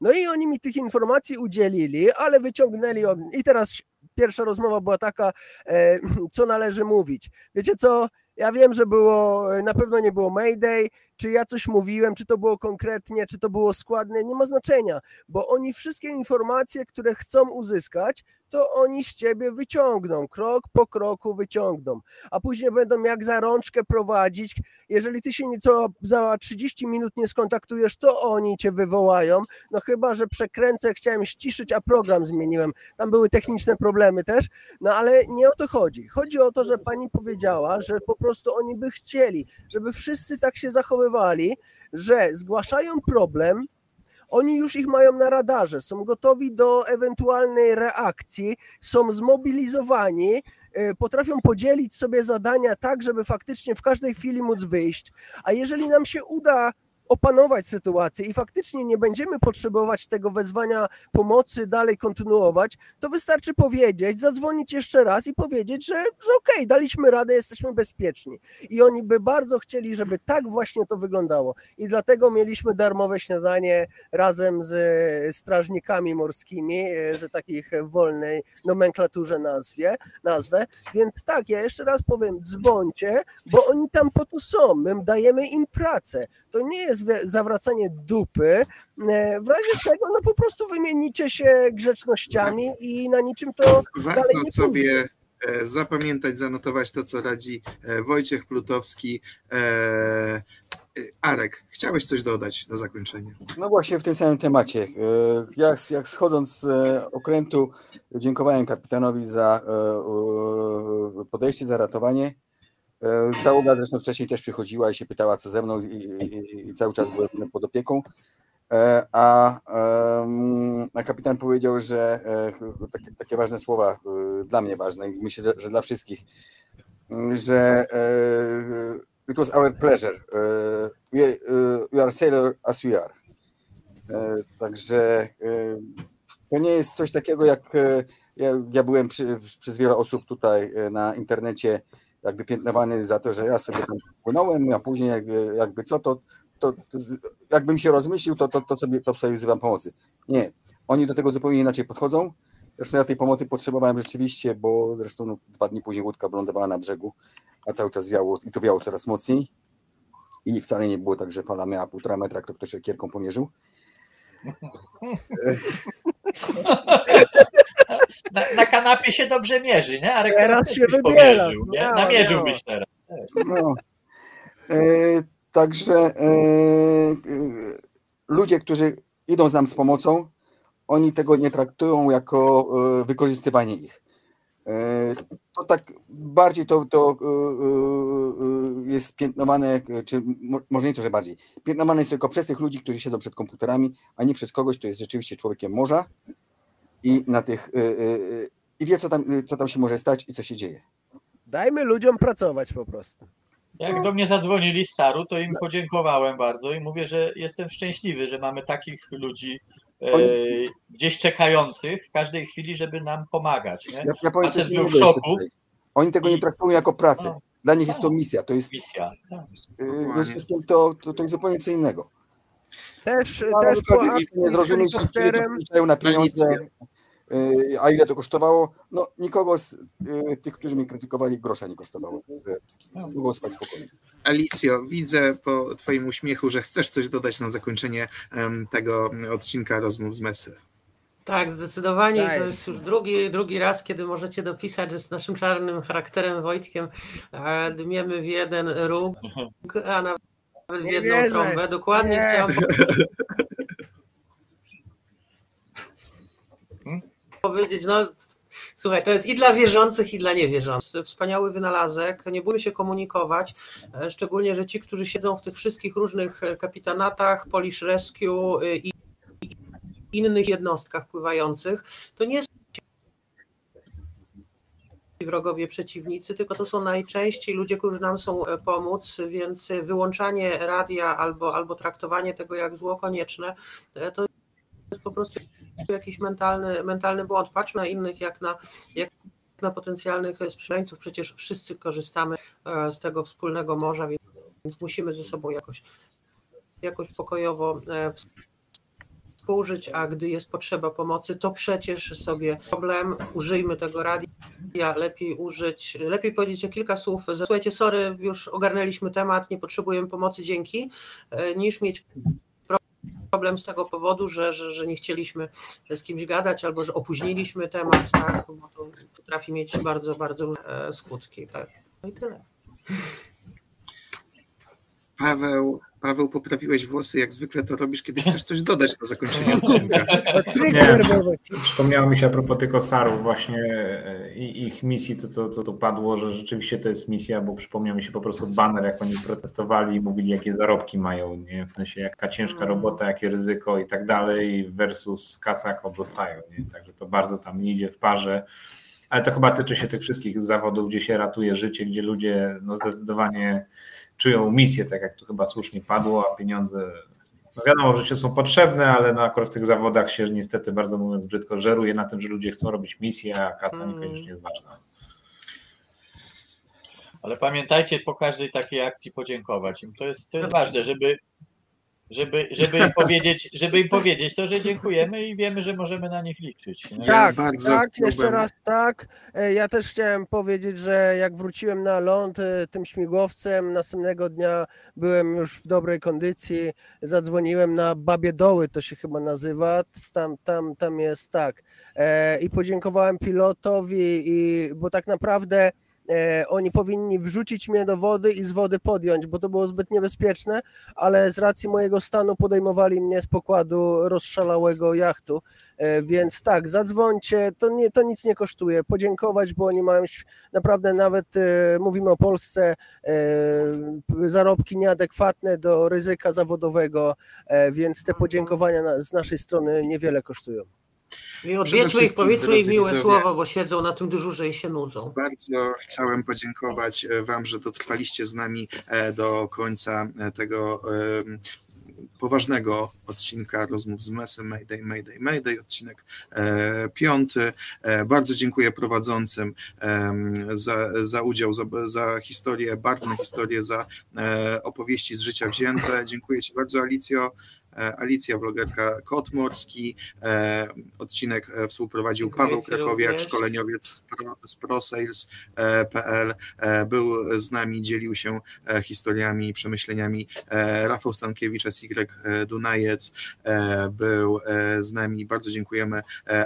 [SPEAKER 6] No i oni mi tych informacji udzielili, ale wyciągnęli. I teraz pierwsza rozmowa była taka, e, co należy mówić. Wiecie co? Ja wiem, że było, na pewno nie było Mayday, czy ja coś mówiłem, czy to było konkretnie, czy to było składne, nie ma znaczenia, bo oni wszystkie informacje, które chcą uzyskać, to oni z ciebie wyciągną, krok po kroku wyciągną, a później będą jak za rączkę prowadzić. Jeżeli ty się nieco za 30 minut nie skontaktujesz, to oni cię wywołają. No chyba, że przekręcę, chciałem ściszyć, a program zmieniłem. Tam były techniczne problemy też, no ale nie o to chodzi. Chodzi o to, że pani powiedziała, że po prostu oni by chcieli, żeby wszyscy tak się zachowywali, że zgłaszają problem, oni już ich mają na radarze, są gotowi do ewentualnej reakcji, są zmobilizowani, y, potrafią podzielić sobie zadania tak, żeby faktycznie w każdej chwili móc wyjść. A jeżeli nam się uda opanować sytuację i faktycznie nie będziemy potrzebować tego wezwania pomocy dalej kontynuować, to wystarczy powiedzieć, zadzwonić jeszcze raz i powiedzieć, że, że okej, okay, daliśmy radę, jesteśmy bezpieczni. I oni by bardzo chcieli, żeby tak właśnie to wyglądało. I dlatego mieliśmy darmowe śniadanie razem z strażnikami morskimi, że takich wolnej nomenklaturze nazwie, nazwę. Więc tak, ja jeszcze raz powiem, dzwońcie, bo oni tam po to są. My dajemy im pracę. To nie jest zawracanie dupy, e, w razie czego no po prostu wymienicie się grzecznościami i na niczym to
[SPEAKER 1] Warto
[SPEAKER 6] dalej nie
[SPEAKER 1] sobie pójdzie e, zapamiętać, zanotować to, co radzi e, Wojciech Plutowski. Arek, chciałeś coś dodać na zakończenie?
[SPEAKER 3] No właśnie w tym samym temacie. Jak, jak schodząc z okrętu, dziękowałem kapitanowi za podejście, za ratowanie. E, załoga zresztą wcześniej też przychodziła i się pytała, co ze mną, i, i, i cały czas byłem pod opieką. E, a, a kapitan powiedział, że e, takie, takie, ważne słowa, dla mnie ważne i myślę, że, że dla wszystkich, że it was our pleasure. We, we are sailor as we are. Także to nie jest coś takiego, jak ja, ja byłem przy, przez wiele osób tutaj na internecie jakby piętnowany za to, że ja sobie tam płynąłem, a później jakby, jakby co, to, to, to jakbym się rozmyślił, to, to, to, sobie, to sobie wzywam pomocy. Nie, oni do tego zupełnie inaczej podchodzą. Zresztą ja tej pomocy potrzebowałem rzeczywiście, bo zresztą no, dwa dni później łódka wylądowała na brzegu, a cały czas wiało i to wiało coraz mocniej. I wcale nie było tak, że fala miała półtora metra, jak to ktoś kierką pomierzył.
[SPEAKER 4] na, na, kanapie się dobrze mierzy, nie?
[SPEAKER 6] Ale teraz się wybiera.
[SPEAKER 4] Namierzyłbyś teraz.
[SPEAKER 3] No. E, Także e, e, ludzie, którzy idą z nam z pomocą, oni tego nie traktują jako e, wykorzystywanie ich. E, to tak bardziej to, to e, e, jest piętnowane, czy mo- może nie to, że bardziej. Piętnowane jest tylko przez tych ludzi, którzy siedzą przed komputerami, a nie przez kogoś, kto jest rzeczywiście człowiekiem morza i na tych e, e, e, i wie, co tam, co tam się może stać i co się dzieje.
[SPEAKER 6] Dajmy ludziom pracować po prostu.
[SPEAKER 4] Jak do mnie zadzwonili z Saru, to im podziękowałem bardzo i mówię, że jestem szczęśliwy, że mamy takich ludzi e,
[SPEAKER 3] Oni-
[SPEAKER 4] gdzieś czekających w każdej chwili, żeby nam pomagać. Nie?
[SPEAKER 3] Ja, ja powiem
[SPEAKER 4] był w szoku.
[SPEAKER 3] tutaj. Oni tego nie traktują jako pracę.
[SPEAKER 4] No.
[SPEAKER 3] Dla nich jest to misja. To jest,
[SPEAKER 4] Misja. Tak.
[SPEAKER 3] y, to, to, to jest zupełnie co innego.
[SPEAKER 6] Też, też po akcji
[SPEAKER 3] nie
[SPEAKER 6] z helikopterem
[SPEAKER 3] na pieniądze, y, a ile to kosztowało. No nikogo z y, tych, którzy mnie krytykowali, grosza nie kosztowało. Mogą spać spokojnie.
[SPEAKER 1] Alicjo, widzę po Twoim uśmiechu, że chcesz coś dodać na zakończenie tego odcinka rozmów z Mesy.
[SPEAKER 2] Tak, zdecydowanie. I
[SPEAKER 6] Daj.
[SPEAKER 2] To jest już drugi, drugi raz, kiedy możecie dopisać, że z naszym czarnym charakterem Wojtkiem e, dmiemy w jeden róg, a nawet w jedną trąbę. Dokładnie
[SPEAKER 6] Nie.
[SPEAKER 2] chciałam powiedzieć, no słuchaj, to jest i dla wierzących, i dla niewierzących. Wspaniały wynalazek, nie bójmy się komunikować, e, szczególnie, że ci, którzy siedzą w tych wszystkich różnych e, kapitanatach, Polish Rescue e, i innych jednostkach pływających, to nie są wrogowie przeciwnicy, tylko to są najczęściej ludzie, którzy nam e, pomóc, więc wyłączanie radia albo, albo traktowanie tego jak zło konieczne, to jest po prostu jakiś mentalny, mentalny błąd. Patrzmy na innych jak na, jak na potencjalnych sprzyjańców. Przecież wszyscy korzystamy e, z tego wspólnego morza, więc, musimy ze sobą jakoś, jakoś pokojowo e, współżyć, a gdy jest potrzeba pomocy, to przecież sobie problem, użyjmy tego radia, lepiej użyć, lepiej powiedzieć o kilka słów, słuchajcie, sorry, już ogarnęliśmy temat, nie potrzebujemy pomocy, dzięki, e, niż mieć problem z tego powodu, że, że, że nie chcieliśmy z kimś gadać albo że opóźniliśmy temat, tak, bo to potrafi mieć bardzo, bardzo e, skutki. Tak. No i tyle.
[SPEAKER 1] Paweł, Paweł, poprawiłeś włosy, jak zwykle to robisz, kiedy chcesz coś dodać na zakończenie odcinka.
[SPEAKER 5] Nie. Przypomniało mi się a propos tych osarów właśnie e, i ich misji, to co, co tu padło, że rzeczywiście to jest misja, bo przypomniał mi się po prostu baner, jak oni protestowali i mówili, jakie zarobki mają, nie? w sensie jaka ciężka robota, jakie ryzyko i tak dalej versus kasa, jaką dostają. Nie? Także to bardzo tam nie idzie w parze. Ale to chyba tyczy się tych wszystkich zawodów, gdzie się ratuje życie, gdzie ludzie no zdecydowanie czują misję, tak jak tu chyba słusznie padło, a pieniądze no wiadomo, że się są potrzebne, ale no akurat w tych zawodach się niestety, bardzo mówiąc brzydko, żeruje na tym, że ludzie chcą robić misję, a kasa niekoniecznie jest ważna.
[SPEAKER 4] Ale pamiętajcie po każdej takiej akcji podziękować im. To jest, to jest ważne, żeby, żeby, żeby, im powiedzieć, żeby im powiedzieć to, że dziękujemy i wiemy, że możemy na nich liczyć. Nie?
[SPEAKER 1] Ja
[SPEAKER 6] Tak,
[SPEAKER 1] bardzo
[SPEAKER 6] tak,
[SPEAKER 1] chciałbym-
[SPEAKER 6] jeszcze raz tak. E, Ja też chciałem powiedzieć, że jak wróciłem na ląd e, tym śmigłowcem, następnego dnia byłem już w dobrej kondycji, zadzwoniłem na Babie Doły, to się chyba nazywa, tam, tam, tam jest tak. E, I podziękowałem pilotowi, i, bo tak naprawdę oni powinni wrzucić mnie do wody i z wody podjąć, bo to było zbyt niebezpieczne, ale z racji mojego stanu podejmowali mnie z pokładu rozszalałego jachtu. E, Więc tak, zadzwońcie, to, nie, to nic nie kosztuje. Podziękować, bo oni mają naprawdę nawet, e, mówimy o Polsce, e, zarobki nieadekwatne do ryzyka zawodowego, e, więc te podziękowania na, z naszej strony niewiele kosztują.
[SPEAKER 2] I odwiedźmy ich, powiedzmy im miłe słowa, bo siedzą na tym dyżurze i się nudzą.
[SPEAKER 1] Bardzo chciałem podziękować e, Wam, że dotrwaliście z nami e, do końca e, tego poważnego odcinka rozmów z Mesem Mayday, Mayday, Mayday, odcinek e, piąty. E, Bardzo dziękuję prowadzącym em, za, za udział, za, za historię, barwne historie, za e, opowieści z życia wzięte. Dziękuję Ci bardzo, Alicjo. E, Alicja, vlogerka Kot Morski. E, Odcinek e, współprowadził Paweł Krakowiak, szkoleniowiec z Pro- z ProSales.pl. Był z nami, dzielił się historiami i przemyśleniami Rafał Stankiewicz, SY Dunajec. Był z nami, bardzo dziękujemy,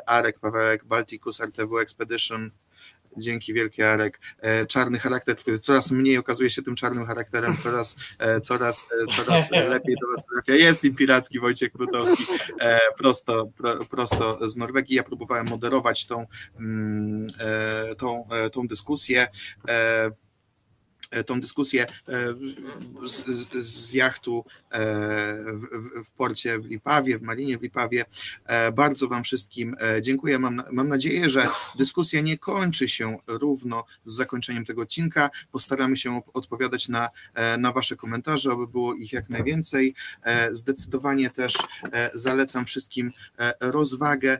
[SPEAKER 1] Arek Pawełek, Balticus RTV Expedition. Dzięki wielkie Arek. Czarny charakter, który coraz mniej okazuje się tym czarnym charakterem, coraz, coraz, coraz lepiej do nas trafia. Jest i piracki Wojciech Krutowski, prosto, prosto z Norwegii. Ja próbowałem moderować tą, mm, tą, tą dyskusję. E, tą dyskusję e, z, z, jachtu e, w, w, porcie w Lipawie, w Marinie w Lipawie. Bardzo Wam wszystkim dziękuję. Mam, mam nadzieję, że dyskusja nie kończy się równo z zakończeniem tego odcinka. Postaramy się odpowiadać na, na Wasze komentarze, aby było ich jak najwięcej. Zdecydowanie też zalecam wszystkim rozwagę.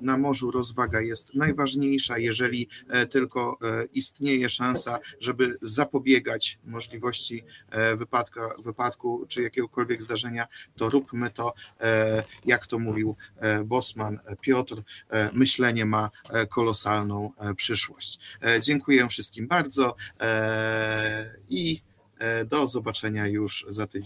[SPEAKER 1] Na morzu rozwaga jest najważniejsza, jeżeli tylko istnieje szansa, żeby zapobieglić zapobiegać możliwości e, wypadka, wypadku czy jakiegokolwiek zdarzenia, to róbmy to, e, jak to mówił e, Bosman Piotr, myślenie ma kolosalną przyszłość. Dziękuję wszystkim bardzo i do zobaczenia już za tydzień.